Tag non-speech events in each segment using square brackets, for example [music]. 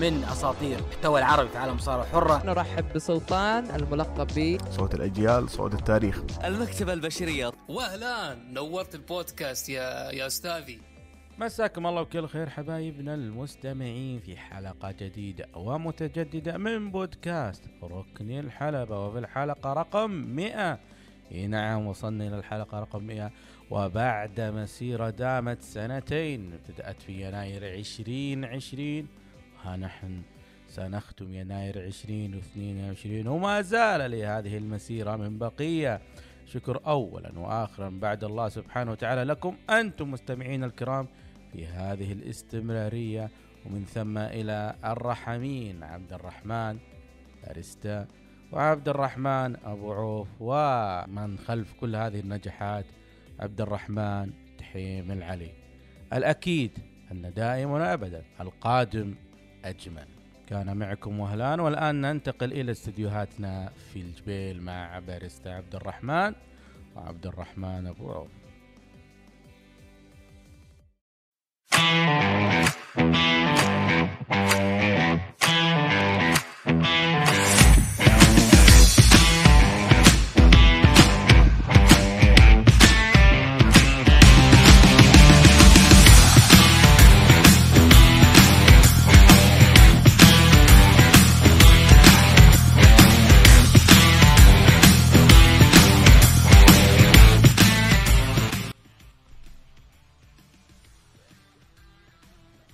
من أساطير المحتوى العربي في عالم الصارة الحرة نرحب بسلطان الملقب ب صوت الأجيال صوت التاريخ. المكتبة البشرية. وأهلان نورت البودكاست يا يا أستاذي. مساكم الله بكل خير حبايبنا المستمعين في حلقة جديدة ومتجددة من بودكاست ركن الحلبة. وفي الحلقة رقم 100 إي نعم وصلنا إلى الحلقة رقم 100 وبعد مسيرة دامت سنتين ابتدأت في يناير 2020 ها نحن سنختم يناير 2022 وما زال لهذه المسيرة من بقية. شكر أولا وآخرا بعد الله سبحانه وتعالى لكم أنتم مستمعين الكرام في هذه الاستمرارية. ومن ثم إلى الرحمين عبد الرحمن أرستا وعبد الرحمن أبو عوف ومن خلف كل هذه النجاحات عبد الرحمن تحيم العلي. الأكيد أن دائما وأبدا القادم أجمل. كان معكم وهلان. والآن ننتقل إلى استديوهاتنا في الجبيل مع باريستا عبد الرحمن. وعبد الرحمن أبو عوف.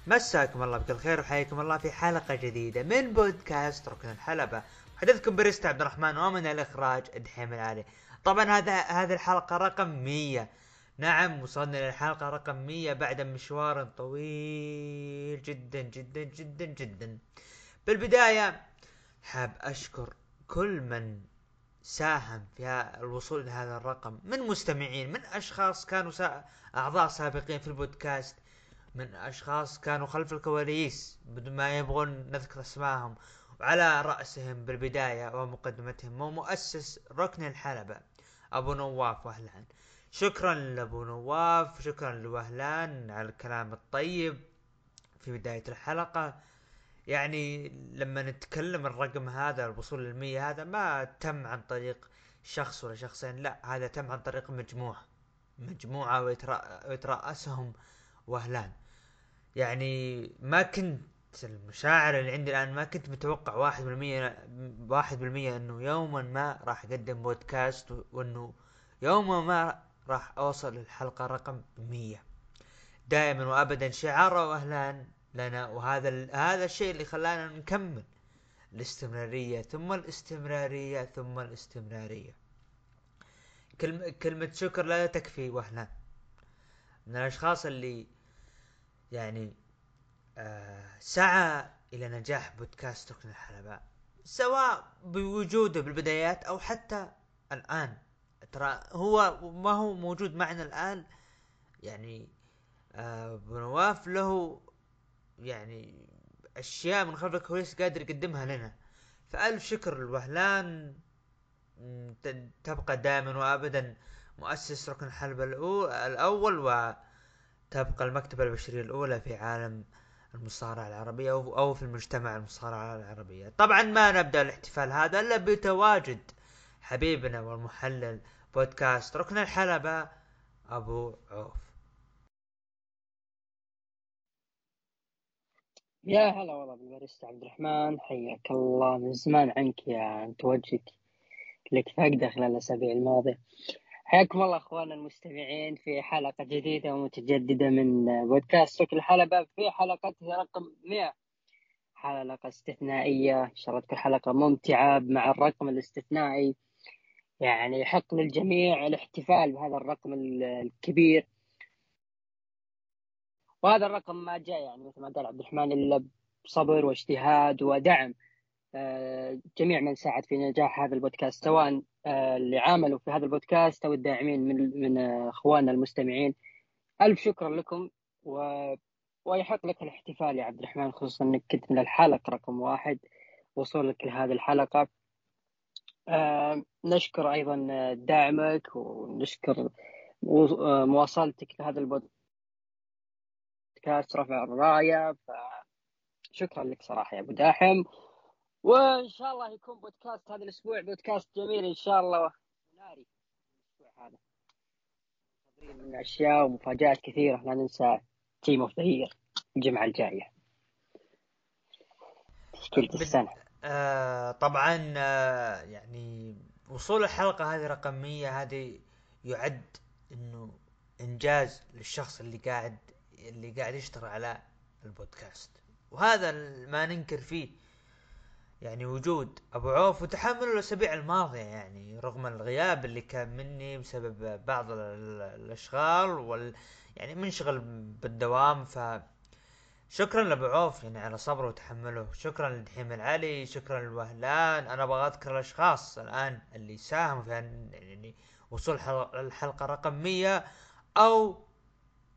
مساكم الله بكل خير وحياكم الله في حلقة جديدة من بودكاست ركن الحلبة. محدثكم بريست عبد الرحمن ومن الإخراج الدحيم العالي. طبعا هذا هذه الحلقة رقم 100 نعم وصلنا للحلقة رقم 100 بعد مشوار طويل جدا جدا جدا جدا. بالبداية حاب أشكر كل من ساهم في الوصول إلى هذا الرقم. من مستمعين من أشخاص كانوا. أعضاء سابقين في البودكاست. من أشخاص كانوا خلف الكواليس بدون ما يبغون نذكر اسمائهم وعلى رأسهم بالبداية ومقدمتهم هو مؤسس ركن الحلبة أبو نواف وهلان. شكرا لأبو نواف شكرا لوهلان على الكلام الطيب في بداية الحلقة. يعني لما نتكلم الرقم هذا الوصول للمية هذا ما تم عن طريق شخص ولا شخصين لا هذا تم عن طريق مجموعة مجموعة ويترأسهم وهلان. يعني ما كنت المشاعر اللي عندي الآن ما كنت متوقع واحد بالمية واحد بالمية إنه يوما ما راح أقدم بودكاست وإنه يوما ما راح أوصل للحلقة رقم مية. دائما وابدا شعار وأهلان لنا وهذا هذا الشيء اللي خلانا نكمل الاستمرارية ثم الاستمرارية ثم الاستمرارية. كلمة شكر لا تكفي وهلان من الأشخاص اللي يعني آه سعى إلى نجاح بودكاست ركن الحلبة سواء بوجوده بالبدايات أو حتى الآن. ترى هو ما هو موجود معنا الآن يعني آه بنواف له يعني أشياء من خلف الكواليس قادر يقدمها لنا. فألف شكر الوهلان تبقى دائما وابدا مؤسس ركن الحلبة الأول و تبقى المكتبة البشرية الأولى في عالم المصارعة العربية أو في المجتمع المصارعة العربية. طبعا ما نبدأ الاحتفال هذا إلا بتواجد حبيبنا والمحلل بودكاست ركن الحلبة أبو عوف. يا هلا والله بالباريستا عبد الرحمن حياك الله. من زمان عنك يا وجهك لك فقدة خلال الأسابيع الماضية. حياكم الله اخواننا المستمعين في حلقة جديدة ومتجددة من بودكاست سوق الحلبه في حلقتها رقم 100 حلقة استثنائية. إن شاء الله تكون حلقة ممتعة مع الرقم الاستثنائي. يعني يحق للجميع الاحتفال بهذا الرقم الكبير. وهذا الرقم ما جاء يعني مثل ما قال عبد الرحمن إلا بصبر واجتهاد ودعم. جميع من ساعد في نجاح هذا البودكاست سواء آه، اللي عاملوا في هذا البودكاست أو الداعمين من من أخواننا المستمعين. ألف شكر لكم و... ويحق لك الاحتفال يا عبد الرحمن خصوصا إنك كنت من الحلقة رقم واحد وصولك لهذه الحلقة. آه نشكر أيضا دعمك ونشكر مواصلتك لهذا البودكاست رفع الراية. شكرا لك صراحة يا أبو داحم. وإن شاء الله يكون بودكاست هذا الأسبوع بودكاست جميل إن شاء الله. ناري. الأسبوع هذا. من أشياء ومفاجآت كثيرة. لا ننسى team of the الجمعة الجاية. تشكيله السنة. آه طبعا آه يعني وصول الحلقة هذه رقم 100 هذه يعد إنه إنجاز للشخص اللي قاعد اللي قاعد يشتغل على البودكاست. وهذا ما ننكر فيه. يعني وجود أبو عوف وتحمل الأسابيع الماضية يعني رغم الغياب اللي كان مني بسبب بعض ال- الأشغال وال يعني منشغل بالدوام. ف شكرا لأبو عوف يعني على صبره وتحمله. شكرا لدحيم العلي شكرا للوهلان. أنا أبغى أذكر الأشخاص الآن اللي ساهموا في يعني وصول حل- الحلقة رقم 100 أو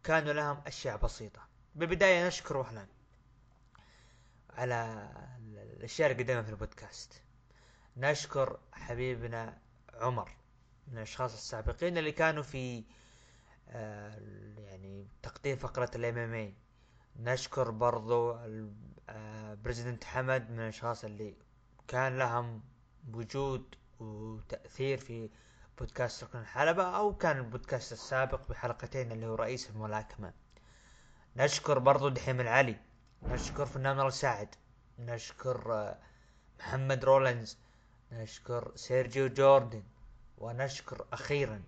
كانوا لهم أشياء بسيطة. بالبداية نشكر وهلان على الاشياء اللي قدمها في البودكاست. نشكر حبيبنا عمر من الأشخاص السابقين اللي كانوا في آه، يعني تقديم فقرة الام إم اي نشكر برضو ال- آه، حمد من الأشخاص اللي كان لهم وجود وتأثير في بودكاست ركن الحلبة أو كان البودكاست السابق بحلقتين اللي هو رئيس الملاكمة. نشكر برضو دحيم العلي. نشكر فنان سعد نشكر آه، محمد رولنز نشكر سيرجيو جوردن ونشكر أخيرا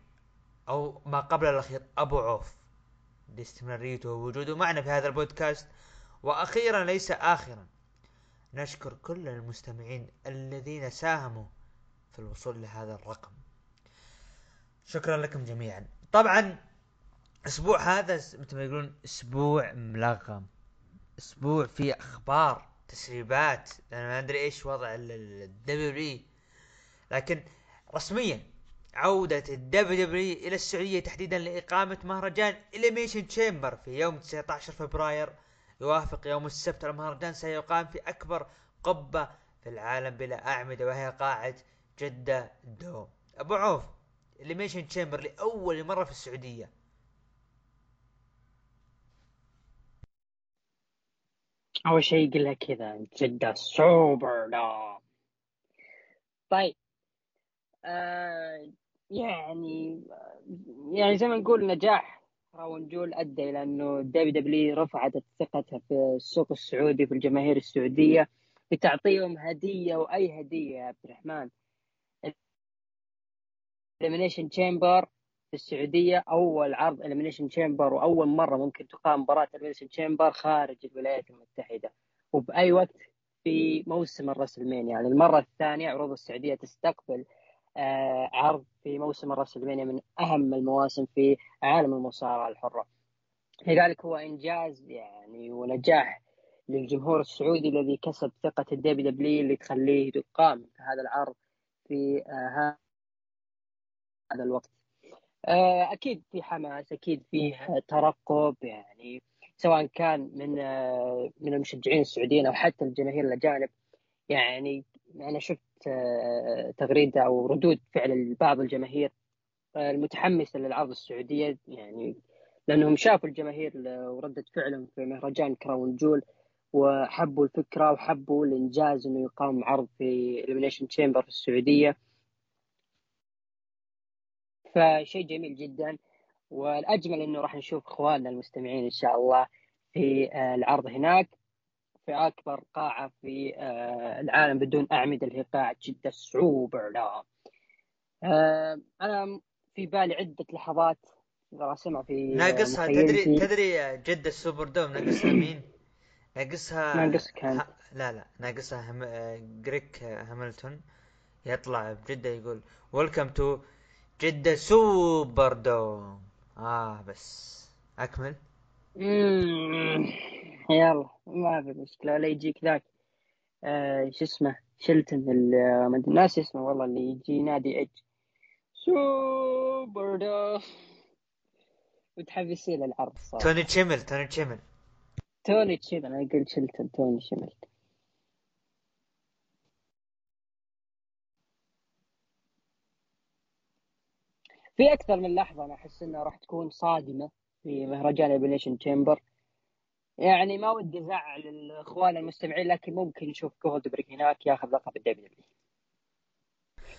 أو ما قبل الأخير أبو عوف. لاستمراريته ووجوده معنا في هذا البودكاست. وأخيرا ليس اخرا. نشكر كل المستمعين الذين ساهموا في الوصول لهذا الرقم. شكرا لكم جميعا. طبعا أسبوع هذا مثل ما يقولون أسبوع ملغم. أسبوع فيه أخبار. تسريبات أنا ما أدري إيش وضع الدبليو لكن رسميا عودة الدبليو دبليو إلى السعودية تحديدا لإقامة مهرجان Elimination Chamber في يوم 19 فبراير. يوافق يوم السبت المهرجان سيقام في أكبر قبة في العالم بلا أعمدة وهي قاعة جدة الدوم أبو عوف Elimination Chamber لأول مرة في السعودية. أول شيء يقول لها كذا جدة Super Dome طيب آه يعني يعني زي ما نقول نجاح Crown Jewel أدى إلى أنه دبليو دبليو رفعت ثقتها في السوق السعودي في الجماهير السعودية بتعطيهم هدية وأي هدية يا عبد الرحمن. Elimination Chamber في السعودية أول عرض Elimination Chamber وأول مرة ممكن تقام مباراة Elimination Chamber خارج الولايات المتحدة. وبأي وقت؟ في موسم الرسلمانيا. يعني المرة الثانية عروض السعودية تستقبل آه، عرض في موسم الرسلمانيا من أهم المواسم في عالم المصارعة الحرة. لذلك هو إنجاز يعني ونجاح للجمهور السعودي الذي كسب ثقة الدبليو دبليو اللي تخليه يقام هذا العرض في آه، هذا الوقت. أكيد في حماس أكيد فيه ترقب يعني سواء كان من آه، من المشجعين السعوديين أو حتى الجماهير الأجانب. يعني أنا شفت آه، تغريدة أو ردود فعل بعض الجماهير آه، المتحمسه للعرض السعودية. يعني لأنهم شافوا الجماهير وردة فعلهم في مهرجان Crown Jewel وحبوا الفكرة وحبوا الإنجاز إنه يقام عرض في Elimination Chamber في السعودية. فشيء جميل جدا والأجمل إنه راح نشوف إخواننا المستمعين إن شاء الله في آه، العرض هناك في أكبر قاعة في آه، العالم بدون أعمدة اللي هي قاعه جده ال Superdome. آه، أنا في بالي عدة لحظات راسمها في ناقصها. تدري تدري جدة ال Superdome ناقصها مين؟ ناقصها ناقص كان. ه... لا لا ناقصها هم... جريج هاملتون يطلع بجدة يقول ويلكم تو جدة سوبر دوم. آه بس. أكمل. مم، يلا ما في مشكله ولا يجيك ذاك. آه شو اسمه؟ شلتن ال- ما أدري اسمه والله اللي يجي نادي ايج سوبر دوم. وتحب يصير العرض صراحة. توني تشيمل توني تشيمل. توني تشيل أنا قلت شلتن توني شمل في أكثر من لحظة أنا أحس إنها راح تكون صادمة في مهرجان ابليشن تشامبر يعني ما ودي أزعل الإخوان المستمعين لكن ممكن نشوف جولدبرغ هناك ياخذ لقب الدبليو دبليو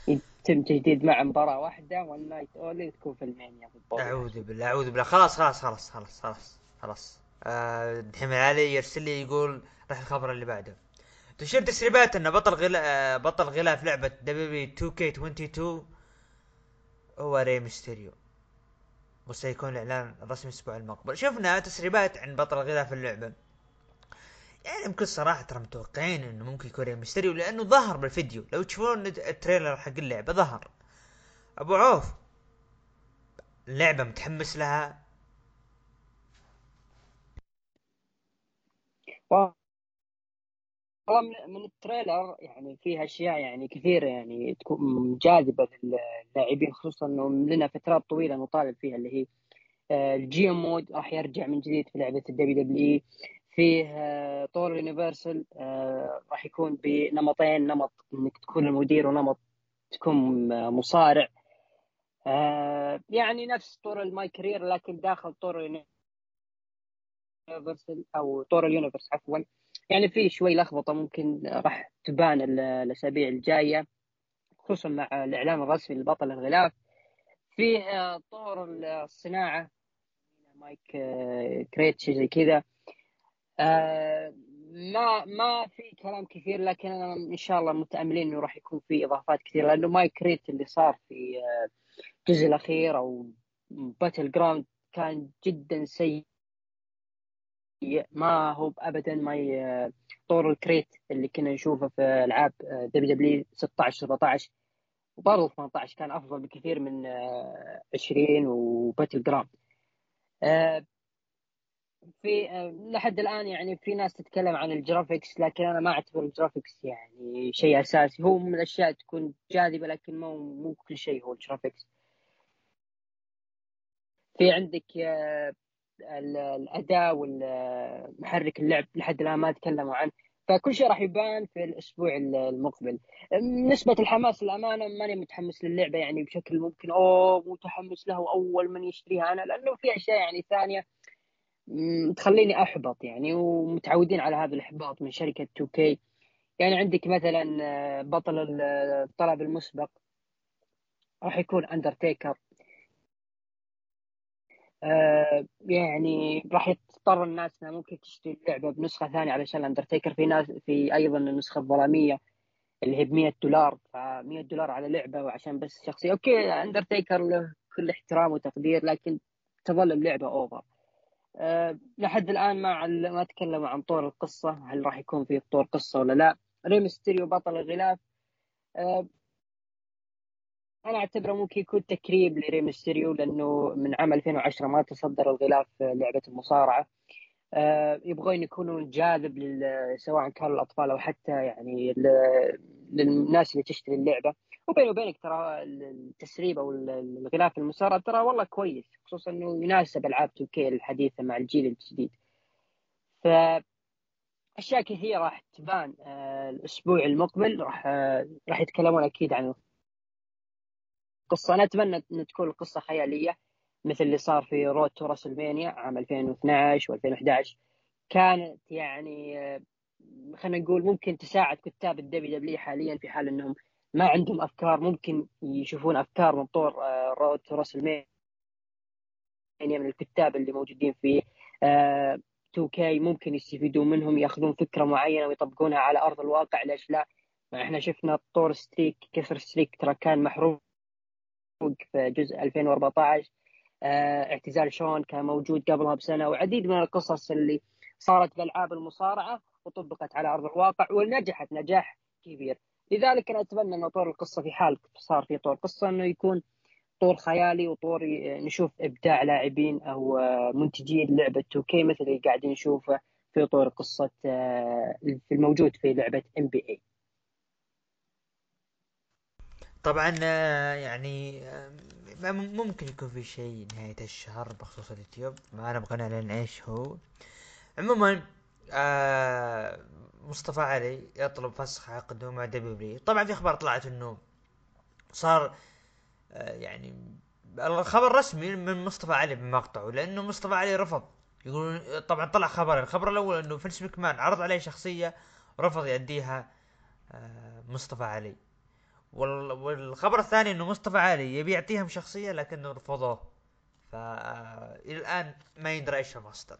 يتم تجديد مع مباراة واحدة والنايت اولي تكون في ألمانيا أعوذ بالله أعوذ بالله. خلاص خلاص خلاص خلاص خلاص خلاص. آه، دحين علي يرسل لي يقول راح الخبر اللي بعده. تشير تسريبات إن بطل غلا آه، بطل غلاف لعبة دبليو 2 كي 22 هو ري ميستيريو وسيكون الإعلان الرسمي الأسبوع المقبل. شفنا تسريبات عن بطل غلاف اللعبة. يعني بكل صراحة ترى متوقعين إنه ممكن يكون ري ميستيريو لأنه ظهر بالفيديو. لو تشوفون ال trailer حق اللعبة ظهر. أبو عوف. اللعبة متحمس لها. والله من, ال trailer يعني فيها أشياء يعني كثيرة يعني تكون جاذبة للاعبين خصوصا إنه لنا فترات طويلة نطالب فيها اللي هي آه، ال GM mode راح يرجع من جديد في لعبة ال WWE. فيه آه، طور universal آه، راح يكون بنمطين نمط إنك تكون المدير ونمط تكون مصارع. يعني نفس طور ال My Career لكن داخل طور universal أو طور ال Universe عفوا. يعني في شوي لخبطة ممكن راح تبان الأسابيع الجاية خصوصا مع الاعلان الرسمي لبطل الغلاف. فيه طور الصناعة My Create شيء زي كذا. آه، ما ما في كلام كثير لكن أنا إن شاء الله متأملين إنه راح يكون في إضافات كثيرة لأنه My Create اللي صار في آه، الجزء الأخير أو Battleground كان جدا سيء. ما هو ابدا ما طور ال create اللي كنا نشوفه في ألعاب WW 16 17 وبرضه 18 كان أفضل بكثير من 20 و Battleground. في لحد الآن يعني في ناس تتكلم عن ال graphics لكن أنا ما أعتبر ال graphics يعني شيء أساسي. هو من الأشياء تكون جاذبة لكن مو مو كل شيء هو ال graphics. في عندك الأداء والمحرك اللعب لحد الآن ما تكلموا عنه. فكل شيء راح يبان في الأسبوع المقبل. نسبة الحماس للأمانة ماني متحمس للعبة يعني بشكل ممكن. أوه متحمس له أول من يشتريها أنا لأنه في أشياء يعني ثانية تخليني أحبط يعني ومتعودين على هذا الإحباط من شركة 2K يعني عندك مثلا آه، بطل الطلب المسبق راح يكون اندرتيكر يعني راح يضطر الناس إنها ممكن تشتري اللعبه بنسخة ثانية علشان اندرتيكر في ناس في أيضا النسخة الظلامية اللي هي ب 100 دولار. ف 100 دولار على لعبة وعشان بس شخصية. okay أندرتيكر له كل احترام وتقدير لكن تظل اللعبة over. أه لحد الآن ما ما تكلموا عن طور القصة. هل راح يكون في طور قصة ولا لا؟ ري ميستيريو بطل الغلاف. أه أنا أعتبره ممكن يكون تكريم لريمستيريو لأنه من عام 2010 ما تصدر الغلاف لعبة المصارعة. أه يبغون يكونون جاذب سواء كانوا الأطفال أو حتى يعني للناس اللي تشتري اللعبة. وبيني وبينك ترى التسريب أو الغلاف المصارعة ترى والله كويس خصوصا إنه يناسب ألعاب 2 الحديثة مع الجيل الجديد. ف أشياء كثيرة راح تبان آه، الأسبوع المقبل. راح آه، راح يتكلمون أكيد عن القصة. أنا أتمنى إن تكون القصة خيالية مثل اللي صار في Road to WrestleMania عام 2012 و2011 كانت يعني آه، خلينا نقول ممكن تساعد كتاب ال WW حاليا في حال إنهم ما عندهم أفكار ممكن يشوفون أفكار من طور Road to WrestleMania من الكتاب اللي موجودين في 2K آه، ممكن يستفيدون منهم يأخذون فكرة معينة ويطبقونها على أرض الواقع. ليش لا؟ إحنا شفنا طور streak كسر streak ترى كان محروق. في جزء 2014 آه اعتزال شون كان موجود قبلها بسنة وعديد من القصص اللي صارت بالعاب المصارعة وطبقت على أرض الواقع ونجحت نجاح كبير. لذلك أنا أتمنى انه طور القصة في حال صار في طور قصة أنه يكون طور خيالي وطور نشوف إبداع لاعبين أو منتجين لعبة 2K مثل اللي قاعدين نشوفه في طور قصة آه، الموجود في لعبة NBA طبعا آه، يعني آه، ممكن يكون في شيء نهاية الشهر بخصوص اليوتيوب. ما أنا أبغى نعلن إيش هو. عموما آه مصطفى علي يطلب فسخ عقده مع W طبعا في أخبار طلعت إنه صار آه يعني الخبر رسمي من مصطفى علي بمقطعه لأنه مصطفى علي رفض. يقولون طبعا طلع خبرين الخبر الأول إنه فينس مكمان عرض عليه شخصية ورفض يأديها آه، مصطفى علي. والخبر الثاني إنه مصطفى علي يبي يعطيهم شخصية لكنه رفضوه. ف آه، إلى الآن ما يندرى إيش المصدر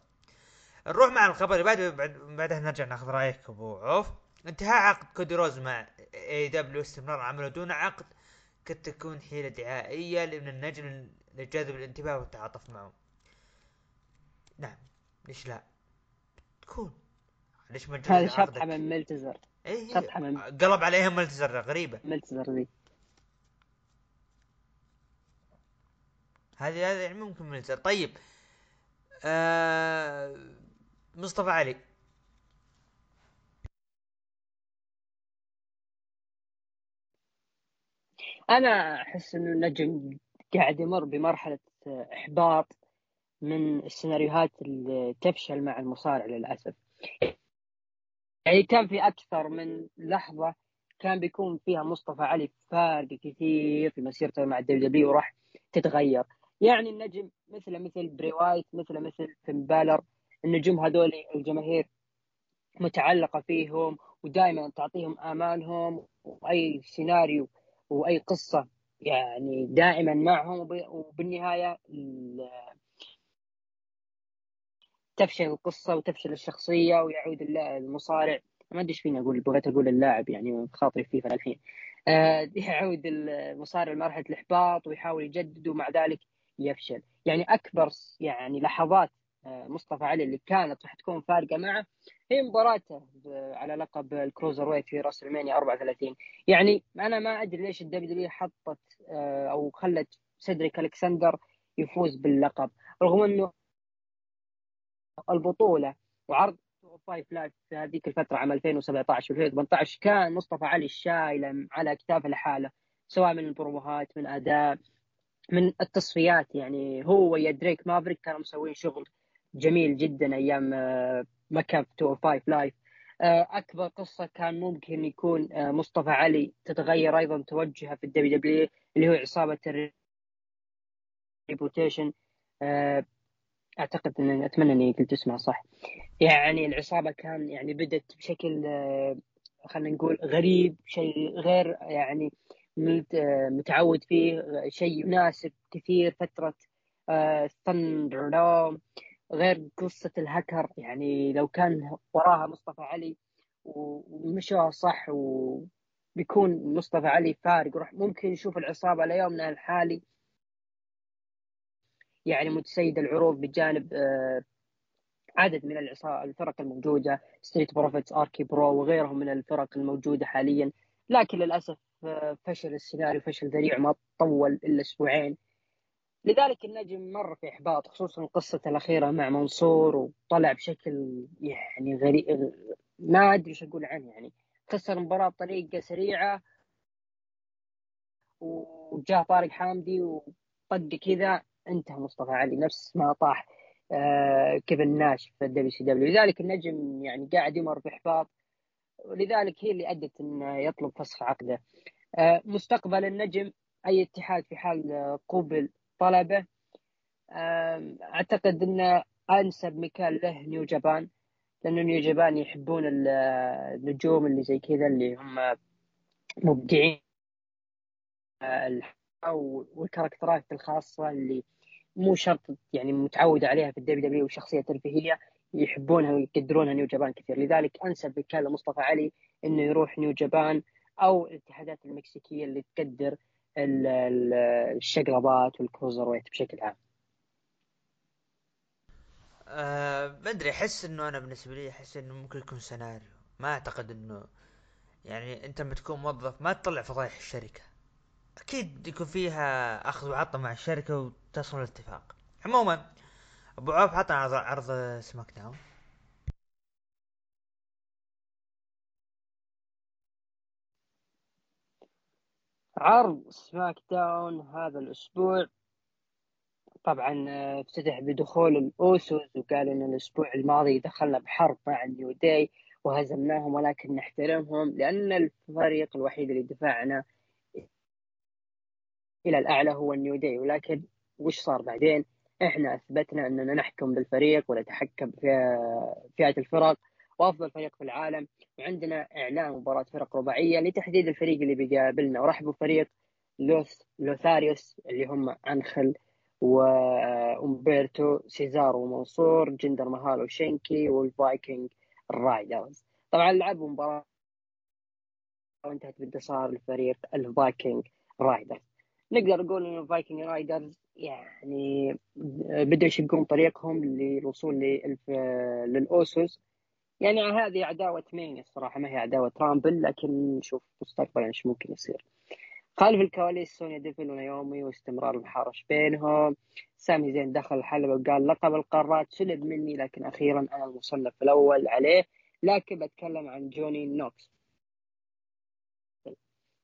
نروح مع الخبر اللي بعده بعد بعدها نرجع ناخذ رأيك أبو عوف. انتهاء عقد كودي رودز مع AEW استمرار عمله دون عقد قد تكون حيلة دعائية لابن النجم لجذب الانتباه والتعاطف معه. نعم ليش لا؟ تكون. ليش ما عقدك؟ شطحه من ملتزر. إيه من- قلب عليهم ملتزر غريبة. ملتزر ذي. هذه هذه يعني ممكن ملتزر طيب. آه مصطفى علي. أنا أحس إنه النجم قاعد يمر بمرحلة إحباط من السيناريوهات اللي تفشل مع المصارع للأسف. يعني كان في أكثر من لحظة كان بيكون فيها مصطفى علي فارق كثير في مسيرته مع ال WW وراح تتغير. يعني النجم مثل مثل براي وايت مثل مثل فين بالور النجوم هذول الجماهير متعلقة فيهم ودائما تعطيهم آمالهم وأي سيناريو وأي قصة يعني دائما معهم وب- وبالنهاية ال- تفشل القصة وتفشل الشخصية ويعود المصارع. ما أدري إيش فيني أقول بغيت أقول اللاعب يعني خاطري فيه الحين. آه، [laughs] يعود المصارع لمرحلة الإحباط ويحاول يجدد ومع ذلك يفشل. يعني أكبر يعني لحظات آه، مصطفى علي اللي كانت راح تكون فارقة معه هي مباراته على لقب ال cruiserweight في WrestleMania 34 يعني أنا ما أدري ليش ال WW حطت آه، أو خلت سيدريك ألكسندر يفوز باللقب. رغم إنه البطولة. وعرض 5 Live هذيك الفترة عام 2017 و 2018 كان مصطفى علي شايله على اكتافه لحاله سواء من البروموهات من أداء من التصفيات. يعني هو ويا دريك مافريك كانوا مسوين شغل جميل جدا أيام آه، مكان في 205 Live آه، أكبر قصة كان ممكن يكون آه، مصطفى علي تتغير أيضا توجهه في ال WW اللي هو عصابه الريبوتيشن. أعتقد ان أتمنى إني قلت اسمها صح. يعني العصابة كان يعني بدت بشكل آه، خلينا نقول غريب شيء غير يعني آه، متعود فيه آه، شيء يناسب كثير فترة Thunder غير قصة الهكر يعني لو كان وراها مصطفى علي ومشوها صح وبيكون مصطفى علي فارق. ممكن نشوف العصابة ليومنا الحالي. يعني متسيد العروض بجانب آه، عدد من الفرق الموجودة Street Profits RK-Bro وغيرهم من الفرق الموجودة حاليا. لكن للأسف آه، فشل السيناريو فشل ذريع ما طول إلا أسبوعين. لذلك النجم مر في إحباط خصوصا قصته الأخيرة مع منصور وطلع بشكل يعني غريب ما أدري إيش أقول عنه يعني. خسر المباراه بطريقة سريعة وجاء طارق حامدي وطق كذا. انتهى مصطفى علي نفس ما طاح آه كيفن ناش في ال WCW لذلك النجم يعني قاعد يمر باحباط ولذلك هي اللي أدت انه يطلب فسخ عقده. آه مستقبل النجم أي اتحاد في حال قبل طلبه. آه أعتقد انه أنسب مكان له New Japan لأنه New Japan يحبون ال- النجوم اللي زي كذا اللي هم مبدعين. والكاركترات الخاصة اللي مو شرط يعني متعود عليها في ال WW وشخصية ترفيهية يحبونها ويقدرونها New Japan كثير. لذلك أنسب مكان لمصطفى علي إنه يروح New Japan أو الاتحادات المكسيكية اللي تقدر ال- ال- الشقلبات وال cruiserweight بشكل عام. آه ما أدري أحس إنه أنا بالنسبة لي أحس إنه ممكن يكون سيناريو. ما أعتقد إنه يعني أنت لما تكون موظف ما تطلع فضايح الشركة. أكيد يكون فيها أخذ وعطى مع الشركة وتصل الاتفاق. عموما أبو عوف حطنا عرض عرض SmackDown. عرض SmackDown هذا الأسبوع طبعا آه، افتتح بدخول ال Usos وقال إن الأسبوع الماضي دخلنا بحرب مع ال New Day وهزمناهم ولكن نحترمهم لأن الفريق الوحيد اللي دفعنا إلى الأعلى هو ال New Day. ولكن وش صار بعدين؟ إحنا أثبتنا أننا نحكم بالفريق ونتحكم في فئة الفرق وأفضل فريق في العالم. وعندنا إعلان مباراة فرق رباعية لتحديد الفريق اللي بيقابلنا. وراح بفريق Los Lotharios اللي هم انخل وامبرتو سيزارو ومنصور جندر مهال وشانكي وال Viking ال Raiders طبعا لعبوا مباراة وانتهت بانتصار الفريق ال Viking Raiders. نقدر نقول ان ال Viking Raiders يعني بدأوا يشقون طريقهم للوصول لل Usos. يعني هذه عداوة مين الصراحة ما هي عداوة Rumble لكن نشوف مستقبلا إيش ممكن يصير. خلف الكواليس سونيا ديفل ونايومي واستمرار المحارش بينهم. سامي زين دخل الحلبة وقال لقب القارات سلب مني لكن أخيرا أنا المصنف الأول عليه. لكن بتكلم عن جوني نوكسفيل.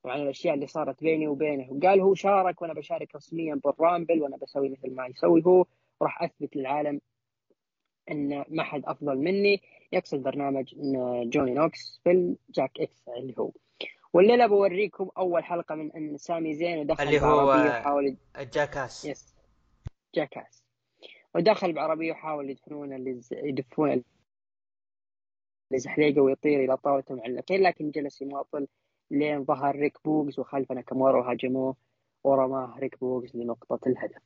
وعن الأشياء اللي صارت بيني وبينه. وقال هو شارك وأنا بشارك رسميا بال Rumble وأنا بسوي مثل ما يسوي هو. وراح أثبت للعالم أن ما حد أفضل مني. يقصد برنامج جوني نوكسفيل ال Jackass اللي هو. والليلة بوريكم أول حلقة من أن سامي زين ودخل اللي هو- وحاول ال Jackass yes Jackass. ودخل بعربية وحاول يدفنون اللي يدفون الزحليقة ويطير إلى طاولة المعلقين لكن جلس يماطل. لين ظهر ريك بوغز وخلف ناكامورا وهاجموه ورماه ريك بوغز لنقطة الهدف.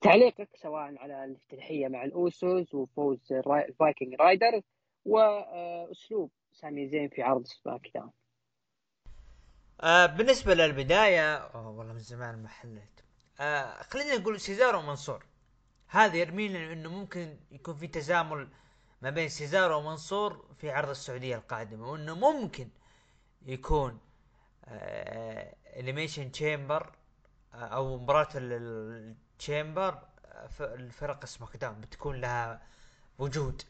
تعليقك سواء على الافتتاحية مع ال Usos وفوز ال Viking Raider وأسلوب سامي زين في عرض SmackDown. آه بالنسبة للبداية والله من زمان ما حليت آه خلينا نقول سيزارو ومنصور. هذا يرمينا إنه ممكن يكون في تزامن ما بين سيزارو ومنصور في عرض السعودية القادمة وإنه ممكن يكون Elimination Chamber أو مباراة ال Chamber الفرق SmackDown بتكون لها وجود.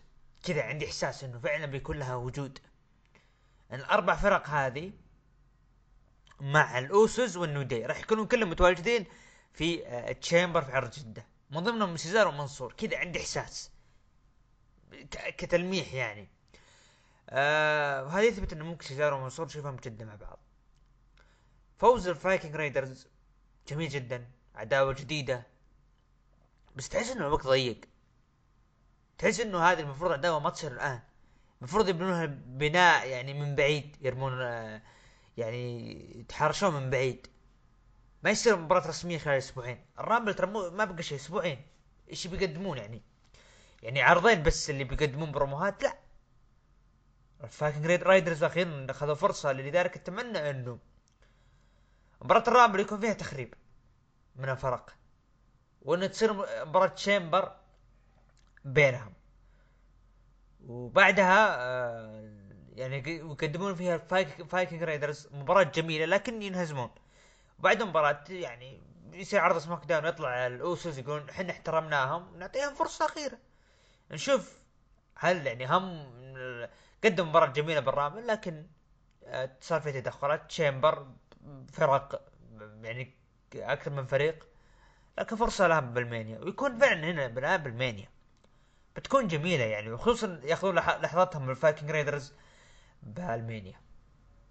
كذا عندي إحساس إنه فعلا بيكون لها وجود. الأربع فرق هذه مع ال Usos وال New Day راح يكونوا كلهم متواجدين في آه، ال Chamber في عرض جدة. من ضمنهم سيزار ومنصور. كذا عندي إحساس. كتلميح يعني. آه وهذا يثبت إنه ممكن سيزار ومنصور نشوفهم بجده مع بعض. فوز ال Viking Raiders جميل جدا عداوة جديدة. بس تحس إنه الوقت ضيق. تحس إنه هذه المفروض عداوة ما تصير الآن. المفروض يبنونها بناء يعني من بعيد يرمون آه، يعني يتحرشون من بعيد. ما يصير مباراة رسمية خلال أسبوعين. ال Rumble ترى ما بقى شيء أسبوعين. إيش بيقدمون يعني؟ يعني عرضين بس اللي بيقدمون بروموهات؟ لا. الفايكنج ريد Raiders أخيرا اخذوا فرصة لذلك اتمنى أنه مباراة ال Rumble يكون فيها تخريب من الفرق وأنه تصير مباراة Chamber بينهم. وبعدها آه، يعني يقدمون فيها Viking Raiders مباراة جميلة لكن ينهزمون. وبعد المباراة يعني يصير عرض SmackDown يطلع ال Usos يقولون إحنا احترمناهم نعطيهم فرصة أخيرة. نشوف هل يعني هم قدموا مباراة جميلة بال Rumble لكن آه، صار في تدخلات Chamber فرق يعني أكثر من فريق لكن فرصة لهم بألمانيا ويكون فعلا هنا بالآن بألمانيا. بتكون جميلة يعني وخصوصا يأخذون لح- لحظاتهم من ال Viking Raiders بألمانيا.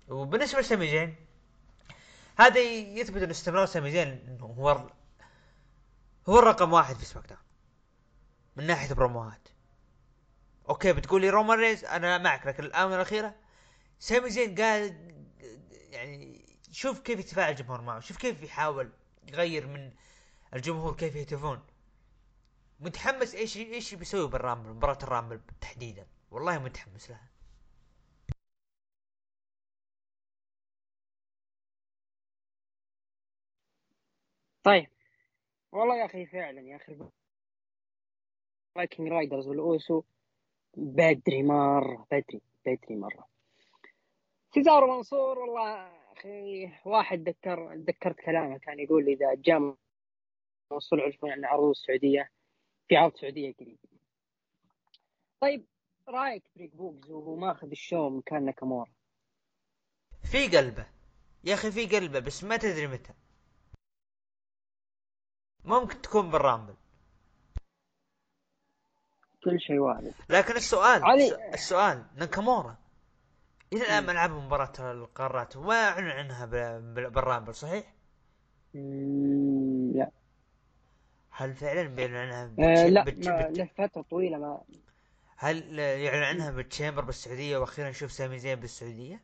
وبالنسبة لسامي زين هذا يثبت ان استمرار سامي زين إنه هو هو الرقم واحد في سماك من ناحية بروموهات okay بتقول لي رومان رينز أنا معك لكن الآونة الأخيرة سامي زين قال يعني شوف كيف يتفاعل الجمهور معه شوف كيف يحاول يغير من الجمهور كيف يهتفون. متحمس إيش إيش بيسوي بال Rumble مباراة ال Rumble تحديدا؟ والله متحمس لها. طيب. والله يا أخي فعلا يا أخي Viking Raiders وال Uso بدري مرة بدري بدري مرة. سيزارو منصور والله أخي واحد ذكر ذكرت كلامه كان يقول إذا جاء منصور يعرفون عن عروض السعوديه في عرض سعودية قريب. طيب رأيك بريك بوغز وهو ماخذ ال show مكان ناكامورا في قلبه. يا أخي في قلبه بس ما تدري متى. ممكن تكون بال Rumble. كل شيء وارد لكن السؤال علي- السؤال ناكامورا إلى الآن ما لعب مباراة القارات وما اعلن عنها بال Rumble صحيح؟ لا هل فعلا بيعلن عنها آه لا بتش- ما بت- له فترة طويلة ما هل يعلن عنها بال Chamber بالسعودية وأخيرا نشوف سامي زين بالسعودية؟